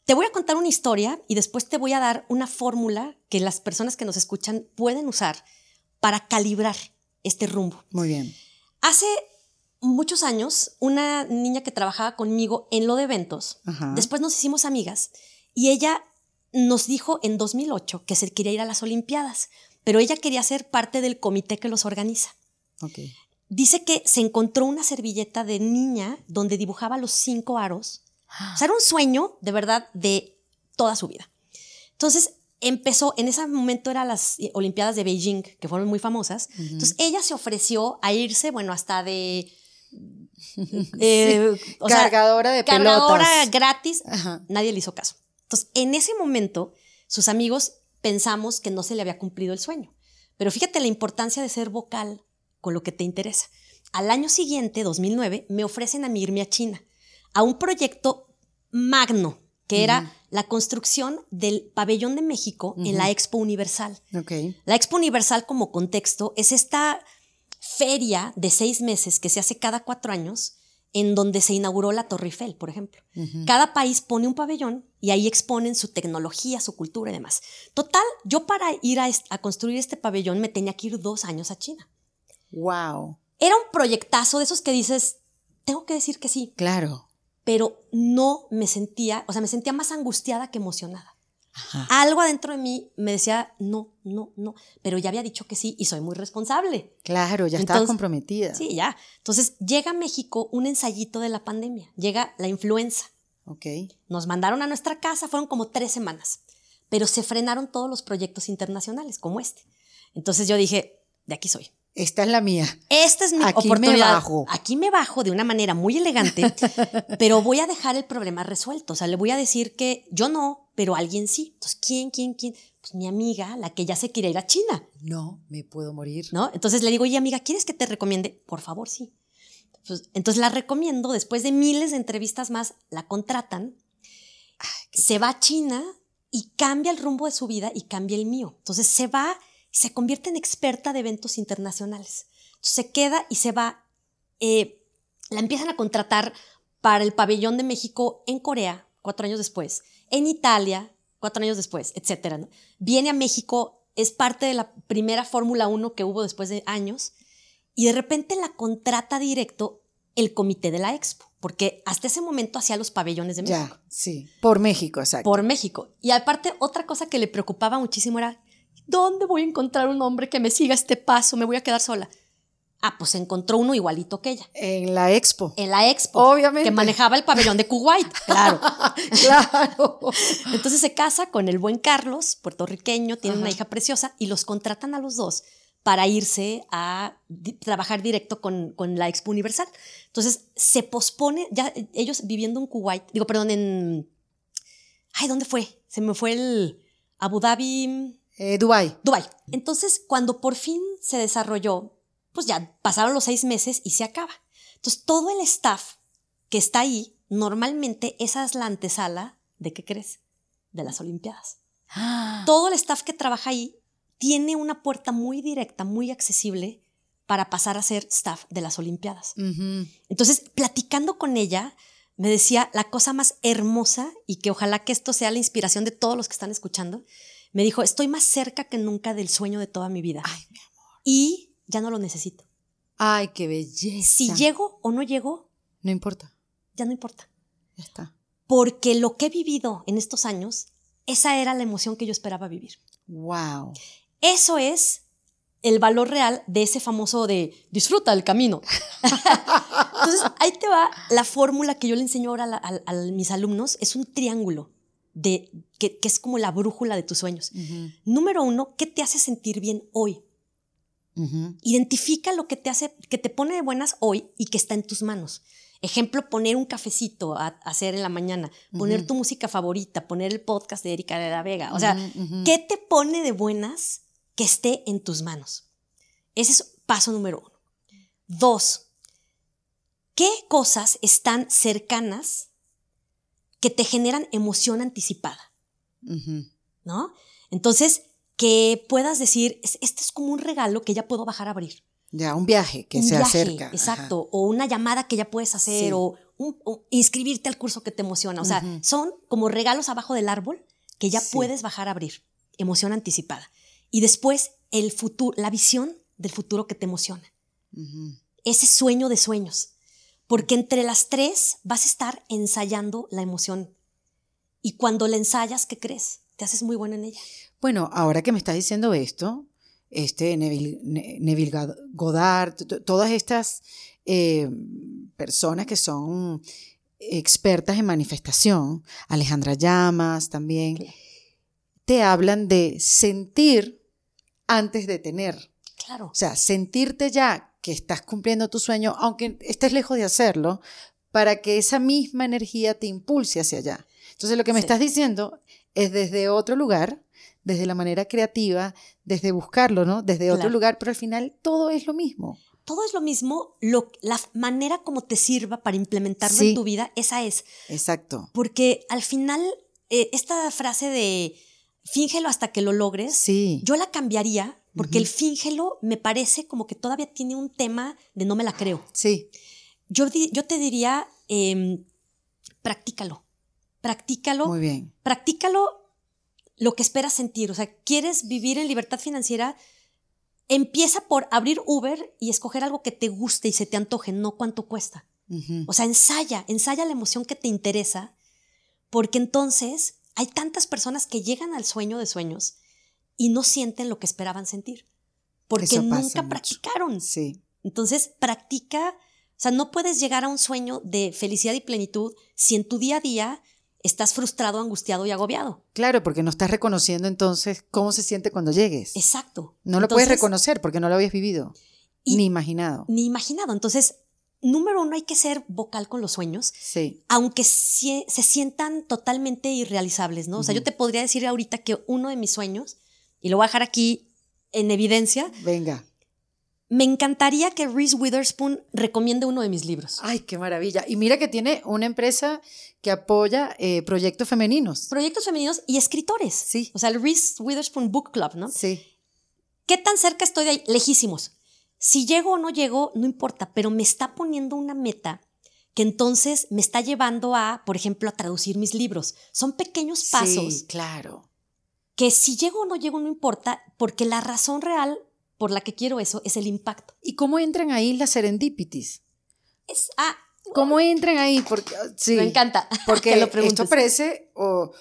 S1: Te voy a contar una historia y después te voy a dar una fórmula que las personas que nos escuchan pueden usar para calibrar este rumbo.
S2: Muy bien.
S1: Hace muchos años, una niña que trabajaba conmigo en lo de eventos,
S2: Ajá.
S1: después nos hicimos amigas y ella nos dijo en 2008 que se quería ir a las Olimpiadas, pero ella quería ser parte del comité que los organiza.
S2: Ok.
S1: Dice que se encontró una servilleta de niña donde dibujaba los cinco aros. O sea, era un sueño de verdad de toda su vida. Entonces empezó, en ese momento eran las Olimpiadas de Beijing, que fueron muy famosas. Entonces ella se ofreció a irse, bueno, hasta de... <laughs> eh, o sea,
S2: Cargadora de
S1: cargadora
S2: pelotas.
S1: gratis.
S2: Ajá.
S1: Nadie le hizo caso. Entonces, en ese momento, sus amigos pensamos que no se le había cumplido el sueño. Pero fíjate la importancia de ser vocal con lo que te interesa. Al año siguiente, 2009, me ofrecen a mí irme a China, a un proyecto magno, que era la construcción del pabellón de México en la Expo Universal.
S2: Ok.
S1: La Expo Universal, como contexto, es esta feria de seis meses que se hace cada cuatro años, en donde se inauguró la Torre Eiffel, por ejemplo. Cada país pone un pabellón y ahí exponen su tecnología, su cultura y demás. Total, yo para ir a, a construir este pabellón me tenía que ir dos años a China.
S2: Wow.
S1: Era un proyectazo de esos que dices, tengo que decir que sí,
S2: Claro.
S1: pero no me sentía, o sea, me sentía más angustiada que emocionada.
S2: Ajá.
S1: Algo adentro de mí me decía, no, no, no, pero ya había dicho que sí y soy muy responsable.
S2: Claro, ya
S1: Entonces-
S2: comprometida.
S1: Sí, ya. Entonces llega a México un ensayito de la pandemia, llega la influenza.
S2: Ok.
S1: Nos mandaron a nuestra casa, fueron como tres semanas, pero se frenaron todos los proyectos internacionales como este. Entonces yo dije, de aquí soy.
S2: Esta es la mía.
S1: Esta es mi
S2: Aquí me bajo.
S1: Aquí me bajo de una manera muy elegante, <laughs> pero voy a dejar el problema resuelto. O sea, le voy a decir que yo no, pero alguien sí. Entonces, ¿quién, quién, quién? Pues mi amiga, la que ya se quiere ir a China,
S2: No me puedo morir.
S1: ¿no? Entonces le digo, oye, amiga, ¿quieres que te recomiende? Por favor, sí. Pues, entonces la recomiendo, después de miles de entrevistas más, la contratan, se va a China y cambia el rumbo de su vida y cambia el mío. Entonces se va, se convierte en experta de eventos internacionales. Entonces, se queda y se va, eh, la empiezan a contratar para el pabellón de México en Corea, cuatro años después, en Italia, cuatro años después. ¿no? Viene a México, es parte de la primera Fórmula 1 que hubo después de años, y de repente la contrata directo el comité de la Expo, porque hasta ese momento hacía los pabellones de México
S2: Ya, sí. Por México, exacto.
S1: por México. Y aparte, otra cosa que le preocupaba muchísimo era, ¿dónde voy a encontrar un hombre que me siga este paso? Me voy a quedar sola. Ah, pues encontró uno igualito que ella.
S2: En la expo.
S1: En la expo.
S2: Obviamente.
S1: Que manejaba el pabellón de Kuwait, claro. <laughs>
S2: claro.
S1: Entonces se casa con el buen Carlos, puertorriqueño, tiene una hija preciosa, y los contratan a los dos para irse a di- trabajar directo con, con la Expo Universal. Entonces se pospone, ya ellos viviendo en Kuwait, digo, perdón, en... Ay, ¿dónde fue? Se me fue el Abu Dhabi,
S2: Eh, Dubai.
S1: Dubai. Entonces, cuando por fin se desarrolló, pues ya pasaron los seis meses y se acaba. Entonces, todo el staff que está ahí, normalmente esa es la antesala de qué crees? De las Olimpiadas. Todo el staff que trabaja ahí tiene una puerta muy directa, muy accesible para pasar a ser staff de las Olimpiadas. Entonces, platicando con ella, me decía la cosa más hermosa y que ojalá que esto sea la inspiración de todos los que están escuchando. Me dijo, estoy más cerca que nunca del sueño de toda mi vida
S2: Ay, mi amor.
S1: y ya no lo necesito.
S2: Ay, qué belleza.
S1: Si llego o no llego,
S2: No importa.
S1: ya no importa.
S2: Ya está.
S1: Porque lo que he vivido en estos años, esa era la emoción que yo esperaba vivir.
S2: Wow.
S1: Eso es el valor real de ese famoso de disfruta el camino. <laughs> Entonces, ahí te va la fórmula que yo le enseño ahora a, a mis alumnos. Es un triángulo de, que, que es como la brújula de tus sueños. Número uno, ¿qué te hace sentir bien hoy? Identifica lo que te hace, que te pone de buenas hoy y que está en tus manos. Ejemplo, poner un cafecito a, a hacer en la mañana, poner tu música favorita, poner el podcast de Erika de la Vega. O sea. ¿qué te pone de buenas que esté en tus manos? Ese es paso número uno. Dos, ¿qué cosas están cercanas que te generan emoción anticipada? ¿No? Entonces, que puedas decir, "Es- este es como un regalo que ya puedo bajar a abrir.
S2: Ya, un viaje que
S1: un
S2: se
S1: viaje,
S2: acerca. Ajá.
S1: Exacto. O una llamada que ya puedes hacer,
S2: Sí.
S1: o, un- o inscribirte al curso que te emociona. O sea, son como regalos abajo del árbol que ya
S2: Sí.
S1: puedes bajar a abrir. Emoción anticipada. Y después, el futuro, la visión del futuro que te emociona. Ese sueño de sueños. Porque entre las tres vas a estar ensayando la emoción. Y cuando la ensayas, ¿qué crees? Te haces muy buena en ella.
S2: Bueno, ahora que me estás diciendo esto, este Neville, Ne- Neville Goddard, todas estas eh, personas que son expertas en manifestación, Alejandra Llamas también,
S1: Claro.
S2: te hablan de sentir antes de tener.
S1: Claro.
S2: O sea, sentirte ya que estás cumpliendo tu sueño, aunque estés lejos de hacerlo, para que esa misma energía te impulse hacia allá. Entonces, lo que me
S1: Sí.
S2: estás diciendo es desde otro lugar, desde la manera creativa, desde buscarlo, ¿no? Desde otro lugar, pero al final todo es lo mismo.
S1: Todo es lo mismo, lo, la manera como te sirva para implementarlo
S2: Sí.
S1: en tu vida, esa es.
S2: Exacto.
S1: Porque al final, eh, esta frase de fíngelo hasta que lo logres,
S2: Sí.
S1: yo la cambiaría porque el fíngelo me parece como que todavía tiene un tema de no me la creo.
S2: Sí.
S1: Yo, yo te diría, em, practícalo. Practícalo.
S2: Muy bien.
S1: Practícalo lo que esperas sentir. O sea, quieres vivir en libertad financiera, empieza por abrir Uber y escoger algo que te guste y se te antoje, no cuánto cuesta. O sea, ensaya, ensaya la emoción que te interesa, porque entonces hay tantas personas que llegan al sueño de sueños y no sienten lo que esperaban sentir, porque nunca
S2: mucho.
S1: practicaron.
S2: Sí.
S1: Entonces, practica, o sea, no puedes llegar a un sueño de felicidad y plenitud si en tu día a día estás frustrado, angustiado y agobiado.
S2: Claro, porque no estás reconociendo entonces cómo se siente cuando llegues.
S1: Exacto.
S2: No lo puedes
S1: Entonces,
S2: reconocer porque no lo habías vivido,
S1: Y-
S2: ni imaginado.
S1: Ni imaginado. Entonces, número uno, hay que ser vocal con los sueños.
S2: Sí.
S1: aunque sie- se sientan totalmente irrealizables, ¿no? O sea, yo
S2: Ujú.
S1: te podría decir ahorita que uno de mis sueños, y lo voy a dejar aquí en evidencia,
S2: Venga.
S1: me encantaría que Reese Witherspoon recomiende uno de mis libros.
S2: Ay, qué maravilla. Y mira que tiene una empresa que apoya eh, proyectos femeninos.
S1: Proyectos femeninos y escritores.
S2: Sí.
S1: O sea, el Reese Witherspoon Book Club, ¿no?
S2: Sí.
S1: ¿Qué tan cerca estoy de ahí? Lejísimos. Si llego o no llego, no importa, pero me está poniendo una meta que entonces me está llevando a, por ejemplo, a traducir mis libros. Son pequeños pasos
S2: Sí, claro.
S1: Que si llego o no llego no importa, porque la razón real por la que quiero eso es el impacto.
S2: ¿Y cómo entran ahí las serendipities?
S1: Es, ah,
S2: ¿Cómo entran ahí? Porque, sí,
S1: me encanta <laughs>
S2: Porque
S1: que lo
S2: esto parece, o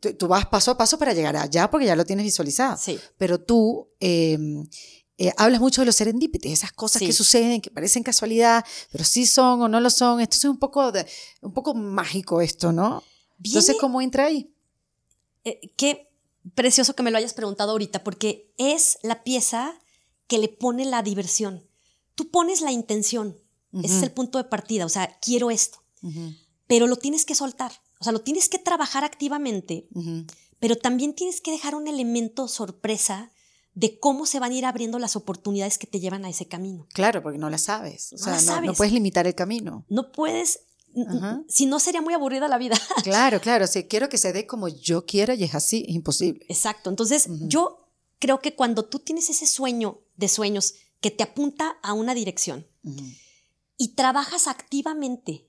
S2: tú, tú vas paso a paso para llegar allá porque ya lo tienes visualizado.
S1: Sí,
S2: Pero tú eh, eh, hablas mucho de los serendipities, esas cosas
S1: Sí.
S2: que suceden, que parecen casualidad, pero sí son o no lo son. Esto es un poco, de, un poco mágico esto, ¿no? Entonces, ¿cómo entra ahí?
S1: eh, qué precioso que me lo hayas preguntado ahorita, porque es la pieza que le pone la diversión. Tú pones la intención, ese es el punto de partida, o sea, quiero esto, pero lo tienes que soltar, o sea, lo tienes que trabajar activamente, pero también tienes que dejar un elemento sorpresa de cómo se van a ir abriendo las oportunidades que te llevan a ese camino.
S2: Claro, porque no la sabes. O
S1: No
S2: sea,
S1: la
S2: no, no
S1: sabes.
S2: puedes limitar el camino.
S1: No puedes,
S2: Ajá.
S1: si no sería muy aburrida la vida. <laughs>
S2: Claro, claro. Si quiero que se dé como yo quiera y es así, es imposible.
S1: Exacto. Entonces, yo creo que cuando tú tienes ese sueño de sueños que te apunta a una dirección y trabajas activamente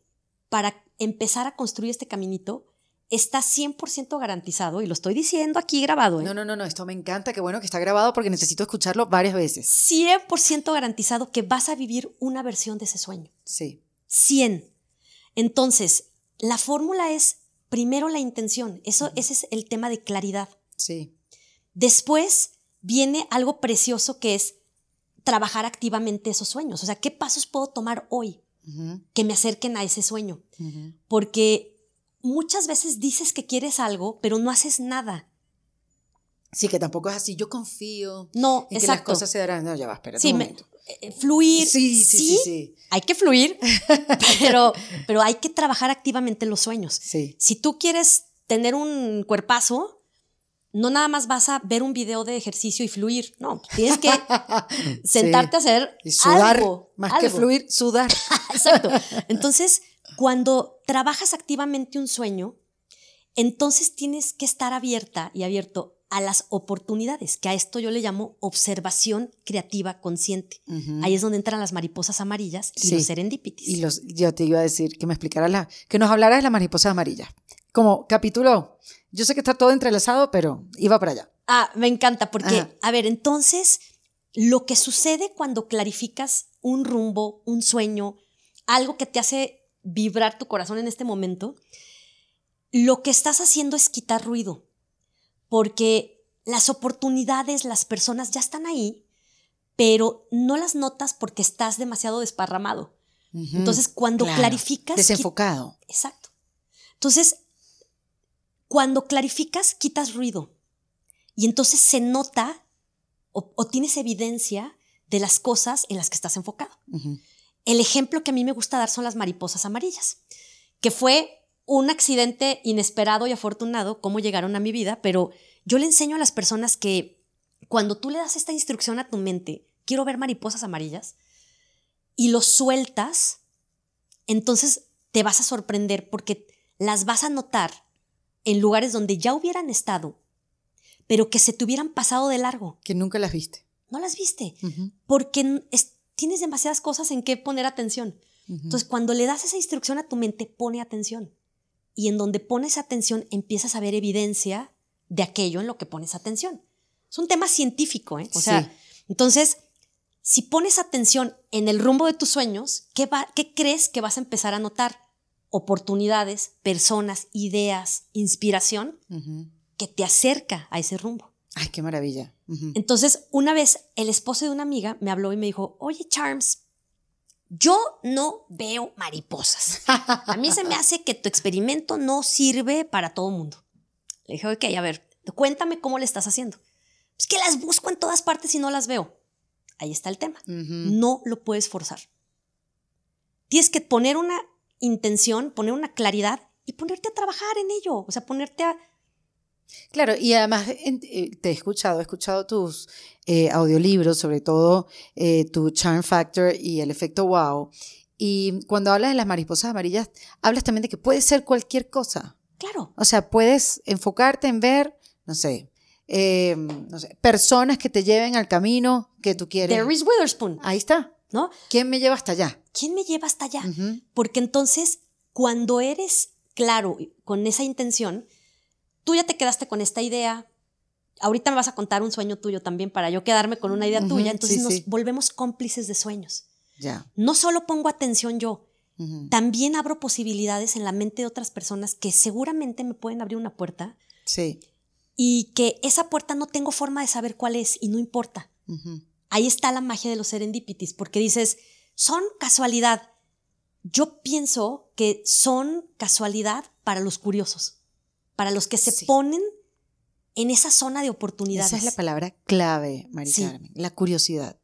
S1: para empezar a construir este caminito, está 100% garantizado, y lo estoy diciendo aquí grabado. ¿eh?
S2: No, no, no, no, esto me encanta, qué bueno que está grabado porque necesito escucharlo varias veces.
S1: 100% garantizado que vas a vivir una versión de ese sueño.
S2: Sí.
S1: 100. Entonces, la fórmula es primero la intención, eso, ese es el tema de claridad.
S2: Sí.
S1: Después viene algo precioso que es trabajar activamente esos sueños. O sea, ¿qué pasos puedo tomar hoy que me acerquen a ese sueño? Porque muchas veces dices que quieres algo, pero no haces nada.
S2: Sí, que tampoco es así. Yo confío
S1: no,
S2: en que las cosas se darán. No, ya va, espera
S1: sí,
S2: un momento.
S1: Fluir.
S2: Sí sí, sí,
S1: Hay que fluir, <laughs> pero, pero hay que trabajar activamente los sueños.
S2: Sí.
S1: Si tú quieres tener un cuerpazo, no nada más vas a ver un video de ejercicio y fluir, no, tienes que <laughs> sentarte a hacer
S2: y sudar,
S1: algo,
S2: más que fluir, sudar. <laughs>
S1: Exacto. Entonces, cuando trabajas activamente un sueño, entonces tienes que estar abierta y abierto a las oportunidades, que a esto yo le llamo observación creativa consciente. Ahí es donde entran las mariposas amarillas y los serendipitis.
S2: Y los, yo te iba a decir que me explicaras la, que nos hablaras de las mariposas amarillas. Como capítulo, yo sé que está todo entrelazado, pero iba para allá.
S1: Ah, me encanta, porque, a ver, entonces, lo que sucede cuando clarificas un rumbo, un sueño, algo que te hace vibrar tu corazón en este momento, lo que estás haciendo es quitar ruido porque las oportunidades, las personas ya están ahí, pero no las notas porque estás demasiado desparramado. Entonces, cuando clarificas...
S2: Desenfocado.
S1: Exacto. Entonces, cuando clarificas, quitas ruido. Y entonces se nota o, tienes evidencia de las cosas en las que estás enfocado. El ejemplo que a mí me gusta dar son las mariposas amarillas, que fue un accidente inesperado y afortunado, cómo llegaron a mi vida, pero yo le enseño a las personas que cuando tú le das esta instrucción a tu mente, quiero ver mariposas amarillas, y lo sueltas, entonces te vas a sorprender porque las vas a notar en lugares donde ya hubieran estado, pero que se te hubieran pasado de largo.
S2: Que nunca las viste.
S1: No las viste, porque tienes demasiadas cosas en que poner atención. Entonces, cuando le das esa instrucción a tu mente, pone atención y en donde pones atención empiezas a ver evidencia de aquello en lo que pones atención. Es un tema científico, ¿eh? O sea, entonces, si pones atención en el rumbo de tus sueños, ¿qué, va, ¿qué crees que vas a empezar a notar? Oportunidades, personas, ideas, inspiración que te acerca a ese rumbo.
S2: Ay, qué maravilla.
S1: Entonces, una vez el esposo de una amiga me habló y me dijo, oye, Charms, yo no veo mariposas. A mí se me hace que tu experimento no sirve para todo el mundo. Le dije, ok, a ver, cuéntame cómo le estás haciendo. Es que las busco en todas partes y no las veo. Ahí está el tema. No lo puedes forzar. Tienes que poner una intención, poner una claridad y ponerte a trabajar en ello. O sea, ponerte a
S2: Claro, y además eh, te he escuchado, he escuchado tus eh, audiolibros, sobre todo eh, tu Charm Factor y el efecto wow. Y cuando hablas de las mariposas amarillas, hablas también de que puede ser cualquier cosa.
S1: Claro.
S2: O sea, puedes enfocarte en ver, no sé, no sé personas que te lleven al camino que tú quieres.
S1: There is Witherspoon.
S2: Ahí está.
S1: ¿No?
S2: ¿Quién me lleva hasta allá?
S1: ¿Quién me lleva hasta allá? Porque entonces, cuando eres claro con esa intención, tú ya te quedaste con esta idea, ahorita me vas a contar un sueño tuyo también para yo quedarme con una idea tuya, entonces nos volvemos cómplices de sueños.
S2: Ya.
S1: No solo pongo atención yo, también abro posibilidades en la mente de otras personas que seguramente me pueden abrir una puerta.
S2: Sí.
S1: Y que esa puerta no tengo forma de saber cuál es y no importa. Ahí está la magia de los serendipitis, porque dices, son casualidad. Yo pienso que son casualidad para los curiosos para los que se ponen en esa zona de oportunidades.
S2: Esa es la palabra clave, María Carmen, la curiosidad.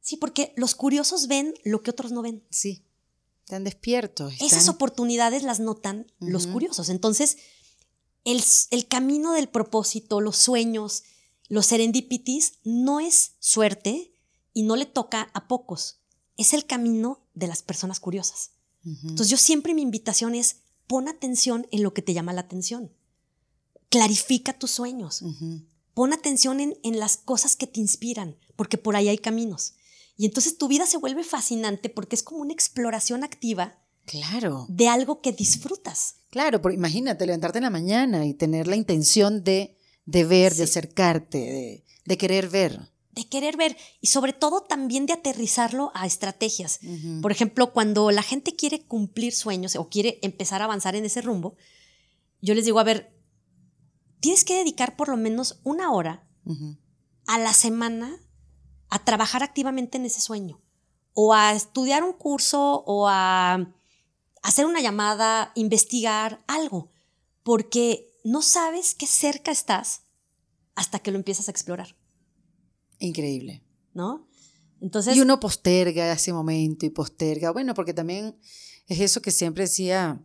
S1: Sí, porque los curiosos ven lo que otros no ven.
S2: Sí, están despiertos.
S1: Esas oportunidades las notan los curiosos. Entonces, el, el, camino del propósito, los sueños, los serendipitis, no es suerte y no le toca a pocos. Es el camino de las personas curiosas. Entonces, yo siempre mi invitación es pon atención en lo que te llama la atención clarifica tus sueños. Pon atención en, las cosas que te inspiran, porque por ahí hay caminos. Y entonces tu vida se vuelve fascinante porque es como una exploración activa
S2: Claro.
S1: de algo que disfrutas.
S2: Claro, porque imagínate levantarte en la mañana y tener la intención de, de ver, de acercarte, de, de querer ver.
S1: de querer ver y sobre todo también de aterrizarlo a estrategias. Por ejemplo, cuando la gente quiere cumplir sueños o quiere empezar a avanzar en ese rumbo, yo les digo, a ver, tienes que dedicar por lo menos una hora a la semana a trabajar activamente en ese sueño o a estudiar un curso o a hacer una llamada, investigar algo, porque no sabes qué cerca estás hasta que lo empiezas a explorar,
S2: Increíble.
S1: ¿no? Entonces,
S2: y uno posterga ese momento y posterga. Bueno, porque también es eso que siempre decía,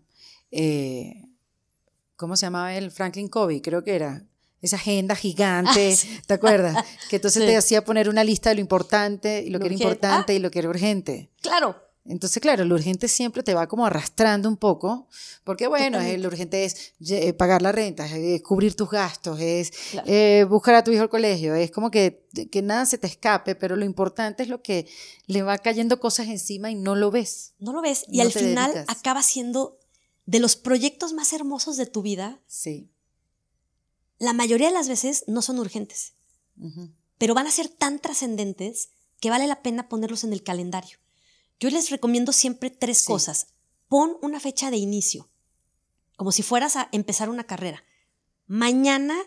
S2: eh, ¿cómo se llamaba él? Franklin Covey, creo que era. Esa agenda gigante,
S1: Ah, <laughs> sí.
S2: ¿te acuerdas? Que entonces
S1: Sí.
S2: te hacía poner una lista de lo importante y lo,
S1: Lo
S2: que era importante
S1: Ah.
S2: y lo que era urgente.
S1: claro,
S2: Entonces, claro, lo urgente siempre te va como arrastrando un poco, porque bueno, eh, lo urgente es eh, pagar la renta, es cubrir tus gastos, es
S1: Claro.
S2: eh, buscar a tu hijo al colegio, es como que, que nada se te escape, pero lo importante es lo que le va cayendo cosas encima y no lo ves.
S1: no lo ves y
S2: No
S1: al final
S2: dedicas.
S1: acaba siendo de los proyectos más hermosos de tu vida.
S2: Sí.
S1: La mayoría de las veces no son urgentes. Pero van a ser tan trascendentes que vale la pena ponerlos en el calendario. Yo les recomiendo siempre tres
S2: Sí.
S1: cosas. Pon una fecha de inicio, como si fueras a empezar una carrera. Mañana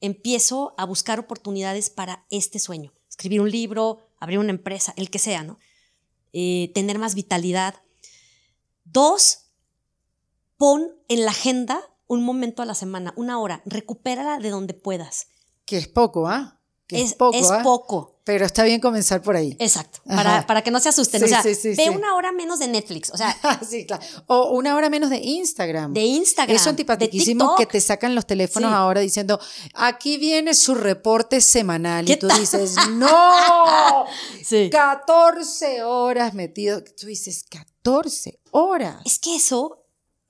S1: empiezo a buscar oportunidades para este sueño. Escribir un libro, abrir una empresa, el que sea, ¿no? Eh, tener más vitalidad. Dos, pon en la agenda un momento a la semana, una hora. Recupérala de donde puedas.
S2: Que es poco, ¿ah? Que
S1: Es, es
S2: ¿ah?
S1: poco.
S2: Pero está bien comenzar por ahí.
S1: Exacto, para, para que no se asusten.
S2: Sí,
S1: o sea,
S2: sí, sí,
S1: ve una hora menos de Netflix, o sea, <laughs>
S2: sí, claro. O una hora menos de Instagram.
S1: de Instagram.
S2: Eso antipatiquísimo que te sacan los teléfonos ahora diciendo, aquí viene su reporte semanal.
S1: ¿Qué
S2: Y tú
S1: tal?
S2: dices, <laughs> no,
S1: Sí.
S2: 14 horas metido. Tú dices, 14 horas.
S1: Es que eso,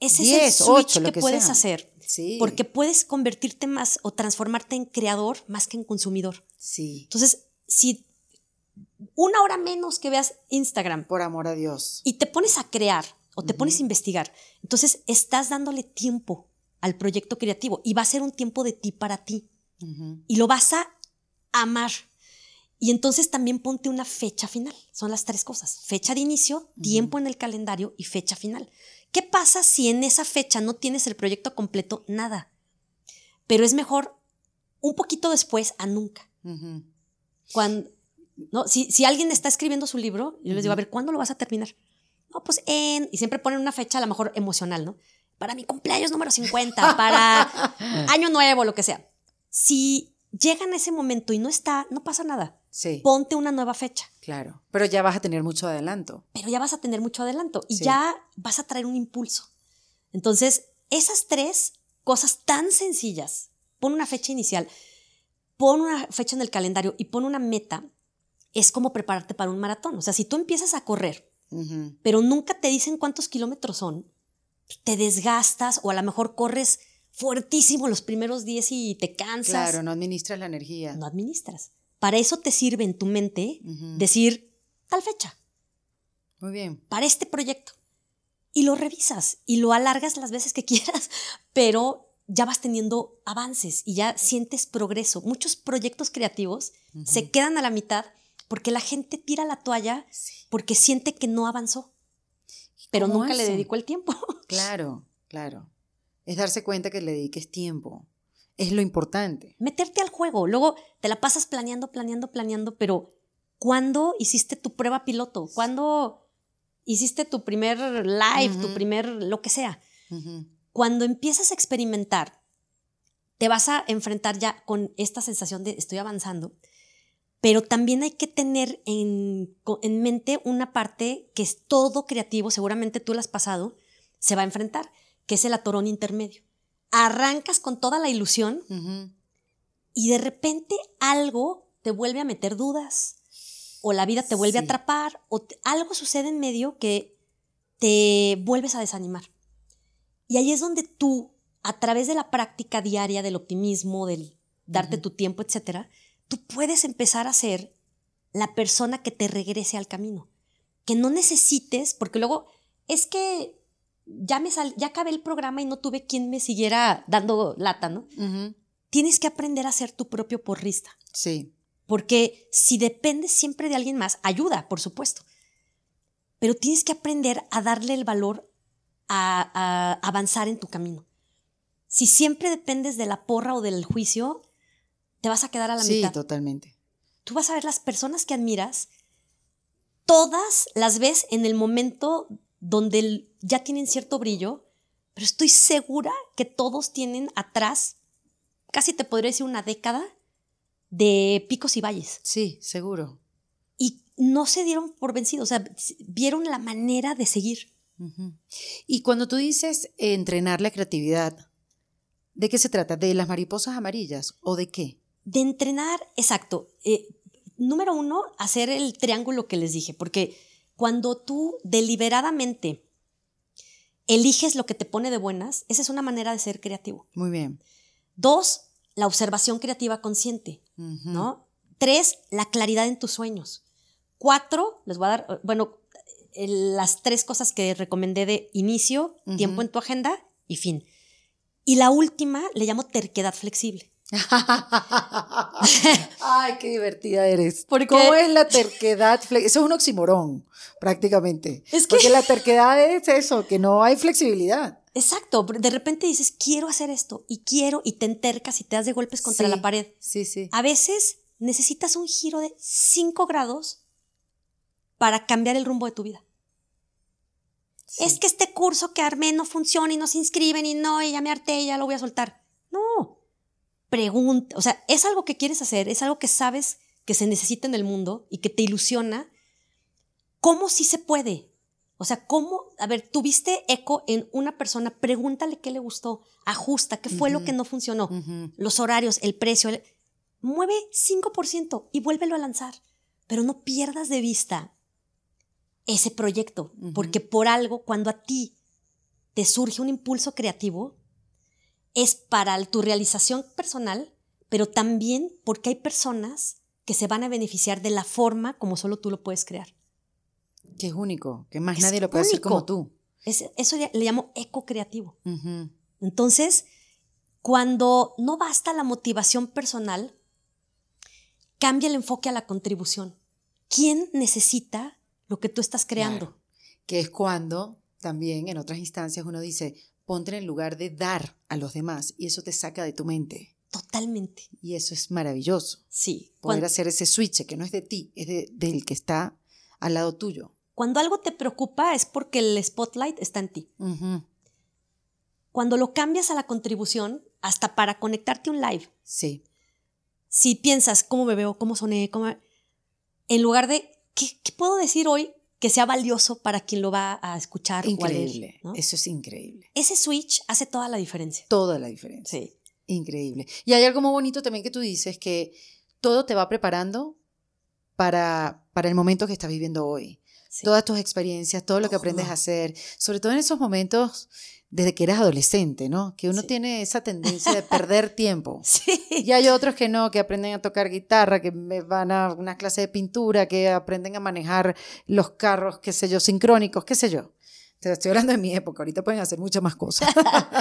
S1: ese
S2: 10,
S1: es el switch
S2: 8, lo
S1: que,
S2: que
S1: puedes
S2: sea.
S1: hacer.
S2: Sí.
S1: Porque puedes convertirte más o transformarte en creador más que en consumidor.
S2: Sí,
S1: Entonces, si una hora menos que veas Instagram
S2: por amor a Dios.
S1: y te pones a crear o te pones a investigar, entonces estás dándole tiempo al proyecto creativo y va a ser un tiempo de ti para ti. Y lo vas a amar. Y entonces también ponte una fecha final. Son las tres cosas. Fecha de inicio, tiempo en el calendario y fecha final. ¿Qué pasa si en esa fecha no tienes el proyecto completo? Nada. Pero es mejor un poquito después a nunca. Cuando, ¿no? si, si alguien está escribiendo su libro, yo les digo, a ver, ¿cuándo lo vas a terminar? No, pues en... Y siempre ponen una fecha a lo mejor emocional, ¿no? Para mi cumpleaños número 50, para <laughs> año nuevo, lo que sea. Si llegan a ese momento y no está, no pasa nada.
S2: Sí,
S1: Ponte una nueva fecha,
S2: claro. Pero ya vas a tener mucho adelanto.
S1: pero ya vas a tener mucho adelanto y
S2: Sí.
S1: ya vas a traer un impulso. Entonces, esas tres cosas tan sencillas, pon una fecha inicial, pon una fecha en el calendario y pon una meta, es como prepararte para un maratón. O sea, si tú empiezas a correr, pero nunca te dicen cuántos kilómetros son, te desgastas o a lo mejor corres fuertísimo los primeros 10 y te cansas.
S2: Claro, no administras la energía.
S1: no administras. Para eso te sirve en tu mente decir tal fecha,
S2: Muy bien.
S1: para este proyecto. Y lo revisas y lo alargas las veces que <laughs> quieras, pero ya vas teniendo avances y ya sientes progreso. Muchos proyectos creativos se quedan a la mitad porque la gente tira la toalla
S2: Sí.
S1: porque siente que no avanzó, pero nunca le dedicó el tiempo. <laughs>
S2: Claro, claro. Es darse cuenta que le dediques tiempo. Es lo importante.
S1: Meterte al juego, luego te la pasas planeando, planeando, planeando, pero ¿cuándo hiciste tu prueba piloto? ¿Cuándo hiciste tu primer live, tu primer lo que sea? Cuando empiezas a experimentar, te vas a enfrentar ya con esta sensación de estoy avanzando, pero también hay que tener en, en mente una parte que es todo creativo, seguramente tú lo has pasado, se va a enfrentar, que es el atorón intermedio. Arrancas con toda la ilusión y de repente algo te vuelve a meter dudas o la vida te vuelve a atrapar o te- algo sucede en medio que te vuelves a desanimar. Y ahí es donde tú, a través de la práctica diaria del optimismo, del darte tu tiempo, etcétera, tú puedes empezar a hacer la persona que te regrese al camino. Que no necesites, porque luego es que ya me sal, ya acabé el programa y no tuve quien me siguiera dando lata, ¿no? Tienes que aprender a ser tu propio porrista.
S2: Sí.
S1: Porque si dependes siempre de alguien más, ayuda, por supuesto. Pero tienes que aprender a darle el valor a, avanzar en tu camino. Si siempre dependes de la porra o del juicio, te vas a quedar a la mitad.
S2: Sí, totalmente.
S1: Tú vas a ver las personas que admiras, todas las ves en el momento donde ya tienen cierto brillo, pero estoy segura que todos tienen atrás, casi te podría decir una década, de picos y valles.
S2: Sí, seguro.
S1: Y no se dieron por vencidos, o sea, vieron la manera de seguir.
S2: Y cuando tú dices entrenar la creatividad, ¿de qué se trata? ¿De las mariposas amarillas o de qué?
S1: De entrenar, exacto. Eh, número uno, hacer el triángulo que les dije, porque cuando tú deliberadamente eliges lo que te pone de buenas, esa es una manera de ser creativo.
S2: Muy bien.
S1: Dos, la observación creativa consciente, ¿no? Tres, la claridad en tus sueños. Cuatro, les voy a dar, bueno, las tres cosas que recomendé de inicio, tiempo en tu agenda y fin. Y la última le llamo terquedad flexible. <laughs>
S2: Ay, qué divertida eres. ¿Cómo es la terquedad? Eso es un oximorón, prácticamente. Es que... Porque la terquedad es eso, que no hay flexibilidad.
S1: Exacto, de repente dices, quiero hacer esto y quiero y te entercas y te das de golpes contra la pared.
S2: Sí, sí.
S1: A veces necesitas un giro de 5 grados para cambiar el rumbo de tu vida. Es que este curso que armé no funciona y no se inscriben y no, y ya me harté y ya lo voy a soltar. No, pregunta, o sea, es algo que quieres hacer, es algo que sabes que se necesita en el mundo y que te ilusiona. ¿Cómo sí se puede? O sea, ¿cómo? A ver, tuviste eco en una persona, pregúntale qué le gustó, ajusta, qué fue lo que no funcionó, los horarios, el precio. Mueve 5% y vuélvelo a lanzar, pero no pierdas de vista ese proyecto, porque por algo, cuando a ti te surge un impulso creativo, es para tu realización personal, pero también porque hay personas que se van a beneficiar de la forma como solo tú lo puedes crear.
S2: Que es único, que más nadie lo puede hacer como tú.
S1: eso le, llamo eco creativo. Entonces, cuando no basta la motivación personal, cambia el enfoque a la contribución. ¿Quién necesita lo que tú estás creando?
S2: Que es cuando también en otras instancias uno dice, ponte en el lugar de dar a los demás y eso te saca de tu mente.
S1: Totalmente.
S2: Y eso es maravilloso.
S1: Sí.
S2: Poder hacer ese switch que no es de ti, es de, del que está al lado tuyo.
S1: Cuando algo te preocupa es porque el spotlight está en ti. Cuando lo cambias a la contribución, hasta para conectarte a un live.
S2: Sí.
S1: Si piensas cómo me veo, cómo soné, cómo... en lugar de ¿qué, qué puedo decir hoy que sea valioso para quien lo va a escuchar
S2: increíble, o a leer. Eso es increíble.
S1: Ese switch hace toda la diferencia.
S2: Toda la diferencia. Sí. Increíble. Y hay algo muy bonito también que tú dices, que todo te va preparando para, para el momento que estás viviendo hoy. Todas tus experiencias, todo lo que aprendes a hacer, sobre todo en esos momentos desde que eras adolescente, ¿no? Que uno tiene esa tendencia de perder <laughs> tiempo. Sí. Y hay otros que no, que aprenden a tocar guitarra, que van a una clase de pintura, que aprenden a manejar los carros, qué sé yo, sincrónicos, qué sé yo. Te estoy hablando de mi época, ahorita pueden hacer muchas más cosas.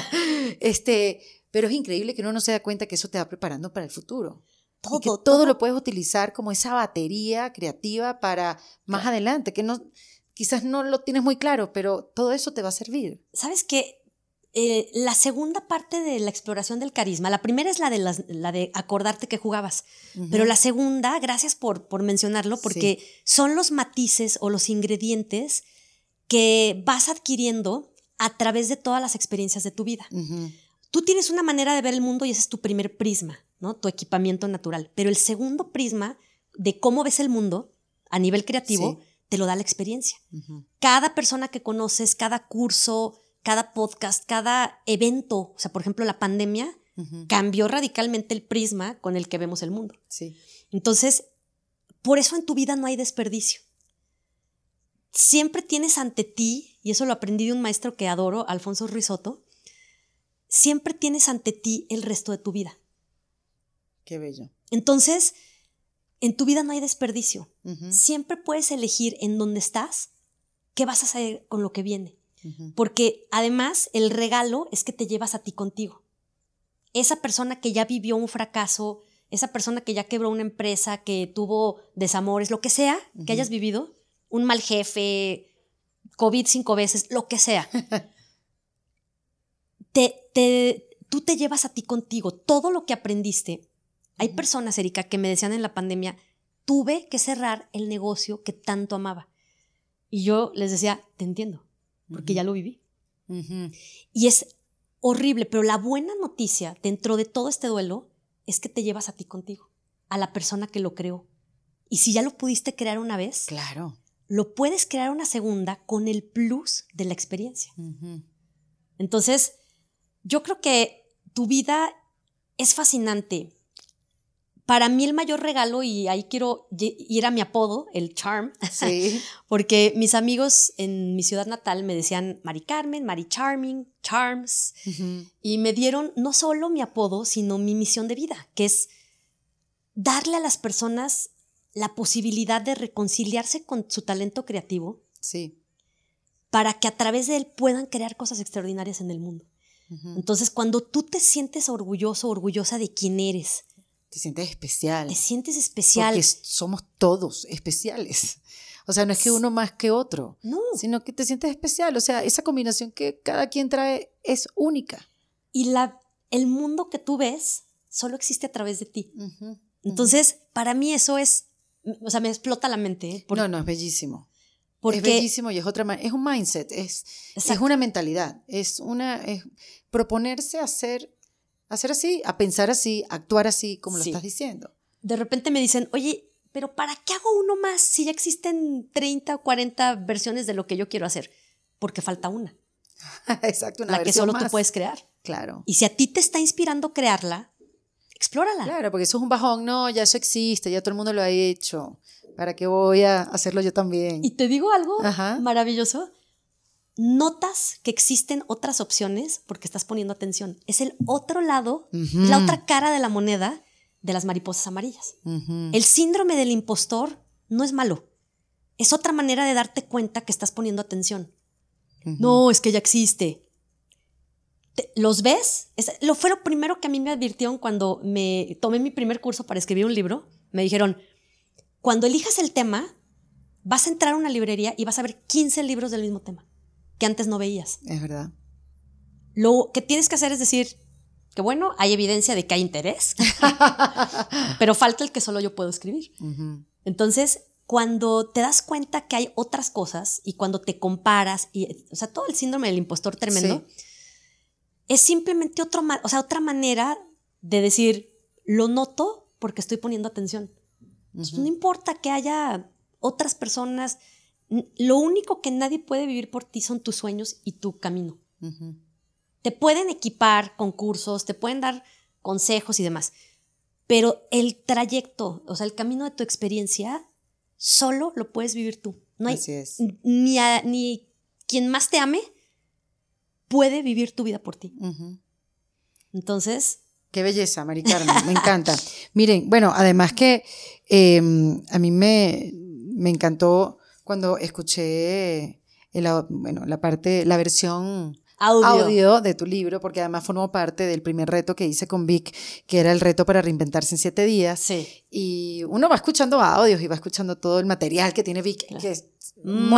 S2: <laughs> este, pero es increíble que uno no se da cuenta que eso te va preparando para el futuro. Todo, que todo, lo puedes utilizar como esa batería creativa para más adelante, que no, quizás no lo tienes muy claro, pero todo eso te va a servir.
S1: ¿Sabes qué? Eh, la segunda parte de la exploración del carisma, la primera es la de, la de acordarte que jugabas, pero la segunda, gracias por, por mencionarlo, porque son los matices o los ingredientes que vas adquiriendo a través de todas las experiencias de tu vida. Tú tienes una manera de ver el mundo y ese es tu primer prisma, ¿no? Tu equipamiento natural. Pero el segundo prisma de cómo ves el mundo a nivel creativo te lo da la experiencia. Cada persona que conoces, cada curso, cada podcast, cada evento, o sea, por ejemplo, la pandemia cambió radicalmente el prisma con el que vemos el mundo.
S2: Sí.
S1: Entonces, por eso en tu vida no hay desperdicio. Siempre tienes ante ti, y eso lo aprendí de un maestro que adoro, Alfonso Risotto, siempre tienes ante ti el resto de tu vida.
S2: Qué bello.
S1: Entonces, en tu vida no hay desperdicio. Siempre puedes elegir en dónde estás qué vas a hacer con lo que viene. Porque además el regalo es que te llevas a ti contigo. Esa persona que ya vivió un fracaso, esa persona que ya quebró una empresa, que tuvo desamores, lo que sea que hayas vivido, un mal jefe, COVID cinco veces, lo que sea. <laughs> te, tú te llevas a ti contigo todo lo que aprendiste. Hay personas, Erika, que me decían en la pandemia, tuve que cerrar el negocio que tanto amaba. Y yo les decía, te entiendo, porque ya lo viví. Y es horrible, pero la buena noticia dentro de todo este duelo es que te llevas a ti contigo, a la persona que lo creó. Y si ya lo pudiste crear una vez,
S2: claro.
S1: lo puedes crear una segunda con el plus de la experiencia. Entonces, yo creo que tu vida es fascinante. Para mí el mayor regalo, y ahí quiero ir a mi apodo, el Charm, <laughs> porque mis amigos en mi ciudad natal me decían Mari Carmen, Mari Charming, Charms, y me dieron no solo mi apodo, sino mi misión de vida, que es darle a las personas la posibilidad de reconciliarse con su talento creativo.
S2: Sí.
S1: Para que a través de él puedan crear cosas extraordinarias en el mundo. Entonces, cuando tú te sientes orgulloso, orgullosa de quién eres,
S2: te sientes especial.
S1: Te sientes especial.
S2: Porque somos todos especiales. O sea, no es que uno más que otro, no. sino que te sientes especial. O sea, esa combinación que cada quien trae es única.
S1: Y la, el mundo que tú ves solo existe a través de ti. Entonces, para mí eso es, o sea, me explota la mente. ¿eh?
S2: no, no, es bellísimo. Porque, es bellísimo y es otra es un mindset, es, es una mentalidad, es una es proponerse a hacer, hacer así, a pensar así, a actuar así, como lo estás diciendo.
S1: De repente me dicen, oye, pero ¿para qué hago uno más si ya existen 30 o 40 versiones de lo que yo quiero hacer? Porque falta una. <laughs>
S2: Exacto, una
S1: La que solo tú puedes crear.
S2: Claro.
S1: Y si a ti te está inspirando crearla, explórala.
S2: Claro, porque eso es un bajón, no, ya eso existe, ya todo el mundo lo ha hecho. ¿Para qué voy a hacerlo yo también?
S1: Y te digo algo maravilloso. Notas que existen otras opciones porque estás poniendo atención. Es el otro lado, la otra cara de la moneda de las mariposas amarillas. El síndrome del impostor no es malo. Es otra manera de darte cuenta que estás poniendo atención. No, es que ya existe. ¿Los ves? lo fue lo primero que a mí me advirtieron cuando me tomé mi primer curso para escribir un libro. Me dijeron, cuando elijas el tema, vas a entrar a una librería y vas a ver 15 libros del mismo tema que antes no veías.
S2: Es verdad.
S1: Lo que tienes que hacer es decir que bueno, hay evidencia de que hay interés, <laughs> pero falta el que solo yo puedo escribir. Entonces, cuando te das cuenta que hay otras cosas y cuando te comparas, y, o sea, todo el síndrome del impostor tremendo, es simplemente otro, o sea, otra manera de decir, lo noto porque estoy poniendo atención. No importa que haya otras personas, lo único que nadie puede vivir por ti son tus sueños y tu camino. Te pueden equipar con cursos, te pueden dar consejos y demás, pero el trayecto, o sea, el camino de tu experiencia, solo lo puedes vivir tú. No hay, Ni, ni quien más te ame puede vivir tu vida por ti. Entonces,
S2: Qué belleza, Mari Carmen, me encanta. <laughs> Miren, bueno, además que em, a mí me, me, encantó cuando escuché bueno, la parte, la versión audio. de tu libro, porque además formó parte del primer reto que hice con Vic, que era el reto para reinventarse en siete días.
S1: Sí.
S2: Y uno va escuchando audios y va escuchando todo el material que tiene Vic, que es un.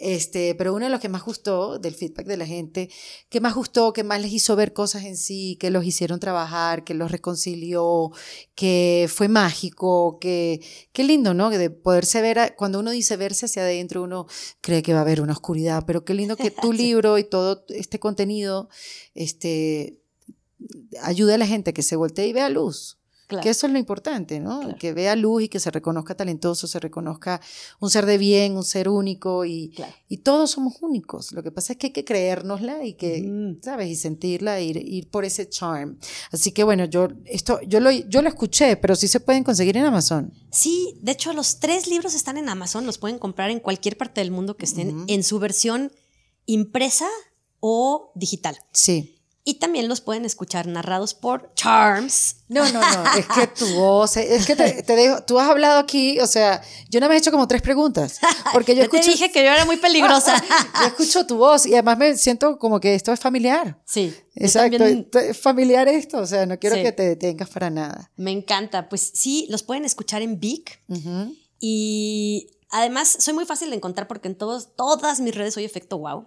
S2: Este, pero uno de los que más gustó del feedback de la gente, que más gustó, que más les hizo ver cosas en sí, que los hicieron trabajar, que los reconcilió, que fue mágico, que qué lindo, ¿no? De poderse ver, cuando uno dice verse hacia adentro, uno cree que va a haber una oscuridad, pero qué lindo que tu <laughs> libro y todo este contenido, este, ayude a la gente que se voltee y vea luz. Que eso es lo importante, ¿no? Que vea luz y que se reconozca talentoso, se reconozca un ser de bien, un ser único y, y todos somos únicos. Lo que pasa es que hay que creérnosla y que, ¿sabes? Y sentirla, ir, ir por ese charm. Así que bueno, yo, esto, yo, lo, yo lo escuché, pero sí se pueden conseguir en Amazon.
S1: Sí, de hecho los tres libros están en Amazon, los pueden comprar en cualquier parte del mundo que estén en su versión impresa o digital.
S2: Sí.
S1: Y también los pueden escuchar narrados por Charms.
S2: No, no, no, es que tu <laughs> voz, es que te, te dejo, tú has hablado aquí, o sea, yo no me he hecho como tres preguntas, <laughs> porque yo,
S1: Yo
S2: escucho,
S1: te dije que yo era muy peligrosa. <laughs>
S2: yo escucho tu voz y además me siento como que esto es familiar.
S1: sí.
S2: Exacto,
S1: también
S2: familiar esto, o sea, no quiero
S1: Sí.
S2: que te detengas para nada.
S1: me encanta. Pues sí, los pueden escuchar en Vic. Y además soy muy fácil de encontrar porque en todos, todas mis redes soy efecto wow.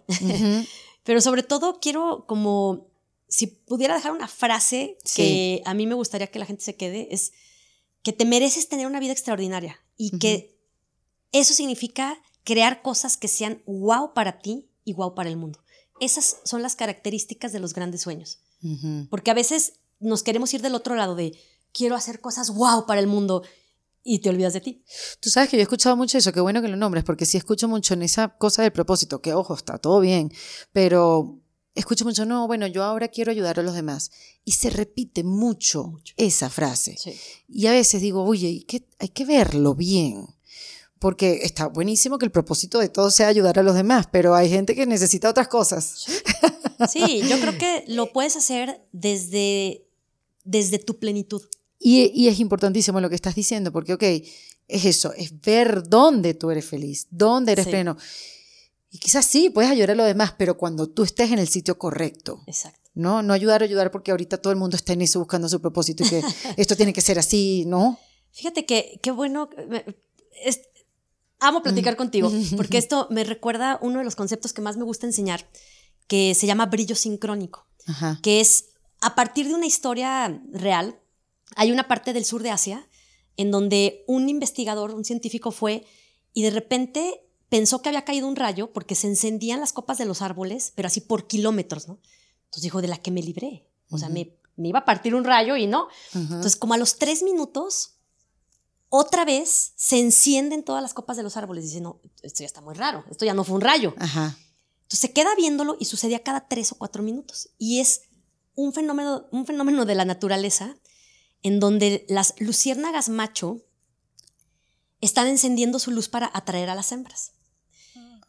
S1: Pero sobre todo quiero como, si pudiera dejar una frase
S2: Sí.
S1: que a mí me gustaría que la gente se quede, es que te mereces tener una vida extraordinaria y que eso significa crear cosas que sean wow para ti y wow para el mundo. Esas son las características de los grandes sueños. Porque a veces nos queremos ir del otro lado de quiero hacer cosas wow para el mundo y te olvidas de ti.
S2: Tú sabes que yo he escuchado mucho eso, qué bueno que lo nombres, porque sí escucho mucho en esa cosa del propósito, que ojo, está todo bien, pero escucho mucho, no, bueno, yo ahora quiero ayudar a los demás. Y se repite mucho,
S1: Mucho.
S2: esa frase.
S1: Sí.
S2: Y a veces digo, oye, hay que, hay que verlo bien. Porque está buenísimo que el propósito de todo sea ayudar a los demás, pero hay gente que necesita otras cosas.
S1: Sí, yo creo que lo puedes hacer desde, desde tu plenitud.
S2: Y, y es importantísimo lo que estás diciendo, porque, ok, es eso, es ver dónde tú eres feliz, dónde eres
S1: Sí.
S2: pleno. Y quizás sí, puedes ayudar a los demás, pero cuando tú estés en el sitio correcto,
S1: Exacto.
S2: ¿no? No ayudar ayudar porque ahorita todo el mundo está en eso buscando su propósito y que <laughs> esto tiene que ser así, ¿no?
S1: Fíjate que qué bueno. es- amo platicar contigo, <laughs> porque esto me recuerda uno de los conceptos que más me gusta enseñar, que se llama brillo sincrónico,
S2: Ajá.
S1: que es a partir de una historia real. Hay una parte del sur de Asia en donde un investigador, un científico fue y de repente pensó que había caído un rayo porque se encendían las copas de los árboles, pero así por kilómetros, ¿no? Entonces dijo, de la que me libré. O sea, me, me iba a partir un rayo y no. Entonces, como a los tres minutos, otra vez se encienden todas las copas de los árboles. Dice, no, esto ya está muy raro, esto ya no fue un rayo.
S2: Ajá.
S1: Entonces se queda viéndolo y sucedía cada tres o cuatro minutos. Y es un fenómeno, un fenómeno de la naturaleza en donde las luciérnagas macho están encendiendo su luz para atraer a las hembras.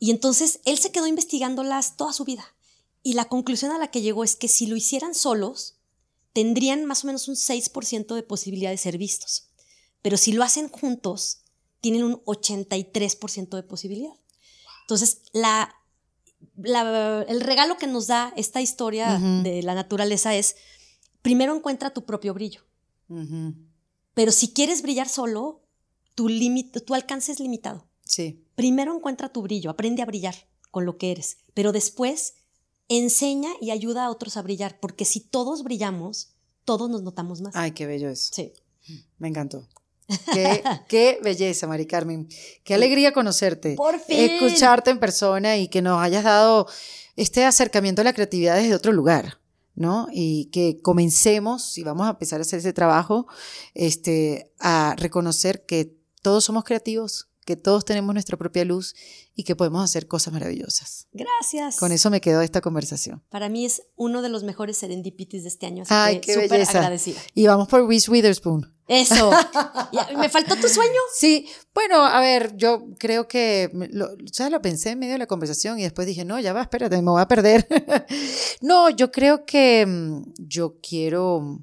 S1: Y entonces él se quedó investigándolas toda su vida. Y la conclusión a la que llegó es que si lo hicieran solos, tendrían más o menos un 6% de posibilidad de ser vistos. Pero si lo hacen juntos, tienen un 83% de posibilidad. Entonces, la, la- el regalo que nos da esta historia de la naturaleza es, primero encuentra tu propio brillo. Pero si quieres brillar solo, tu, tu alcance es limitado.
S2: Sí.
S1: Primero encuentra tu brillo, aprende a brillar con lo que eres, pero después enseña y ayuda a otros a brillar, porque si todos brillamos, todos nos notamos más.
S2: Ay, qué bello eso.
S1: Sí.
S2: Me encantó. Qué, <laughs> qué belleza, Mari Carmen. Qué alegría conocerte.
S1: Por fin.
S2: Escucharte en persona y que nos hayas dado este acercamiento a la creatividad desde otro lugar, ¿no? Y que comencemos, y vamos a empezar a hacer ese trabajo, este, a reconocer que todos somos creativos, que todos tenemos nuestra propia luz y que podemos hacer cosas maravillosas.
S1: Gracias.
S2: Con eso me quedo esta conversación.
S1: Para mí es uno de los mejores serendipities de este año, así
S2: Ay,
S1: que
S2: qué
S1: súper
S2: belleza.
S1: agradecida.
S2: Y vamos por Reese Witherspoon.
S1: Eso. <laughs> ¿Me faltó tu sueño?
S2: Sí, bueno, a ver, yo creo que, lo, ¿sabes? Lo pensé en medio de la conversación y después dije, no, ya va, espérate, me voy a perder. <laughs> no, yo creo que mm, yo quiero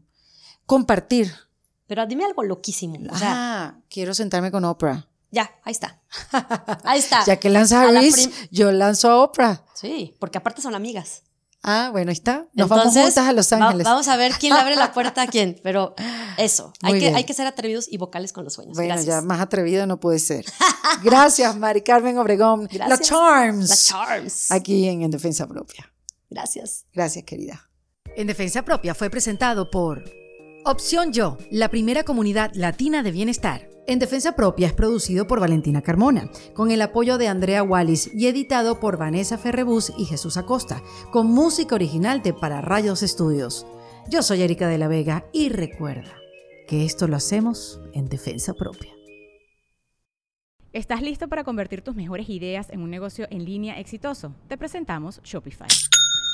S2: compartir.
S1: Pero dime algo loquísimo. O sea,
S2: ah, quiero sentarme con Oprah.
S1: Ya, ahí está. <laughs> Ahí está.
S2: Ya que lanza
S1: A la prim-
S2: yo lanzo a Oprah.
S1: Sí, porque aparte son amigas.
S2: Ah, bueno, ahí está. Nos vamos juntas a Los
S1: va-
S2: Ángeles.
S1: vamos a ver quién le abre la <laughs> puerta a quién. Pero eso, hay
S2: Muy
S1: que,
S2: bien.
S1: hay que ser atrevidos y vocales con los sueños.
S2: Bueno,
S1: Gracias.
S2: ya más atrevido no puede ser. <laughs> Gracias, Mari Carmen Obregón. La
S1: Gracias.
S2: Charms.
S1: La Charms.
S2: Aquí en En Defensa Propia.
S1: Gracias.
S2: Gracias, querida.
S3: En Defensa Propia fue presentado por Opción Yo, la primera comunidad latina de bienestar.
S2: En Defensa Propia es producido por Valentina Carmona, con el apoyo de Andrea Wallis y editado por Vanessa Ferrebus y Jesús Acosta, con música original de Para Rayos Estudios. Yo soy Erika de la Vega y recuerda que esto lo hacemos en Defensa Propia.
S4: ¿Estás listo para convertir tus mejores ideas en un negocio en línea exitoso? Te presentamos Shopify.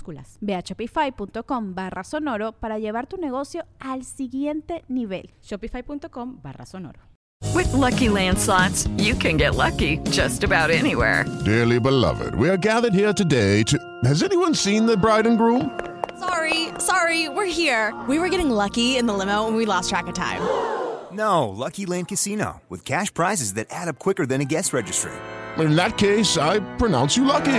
S4: minúsculas
S5: Ve a shopify.com barra sonoro para llevar tu negocio al siguiente nivel.
S4: Shopify.com barra sonoro.
S6: With lucky landslots, you can get lucky just about anywhere.
S7: Dearly beloved, we are gathered here today to. Has anyone seen the bride and groom?
S8: Sorry, sorry, we're here. We were getting lucky in the limo and we lost track of time. <gasps>
S9: No, Lucky Land Casino, with cash prizes that add up quicker than a guest registry.
S7: In that case, I pronounce you lucky.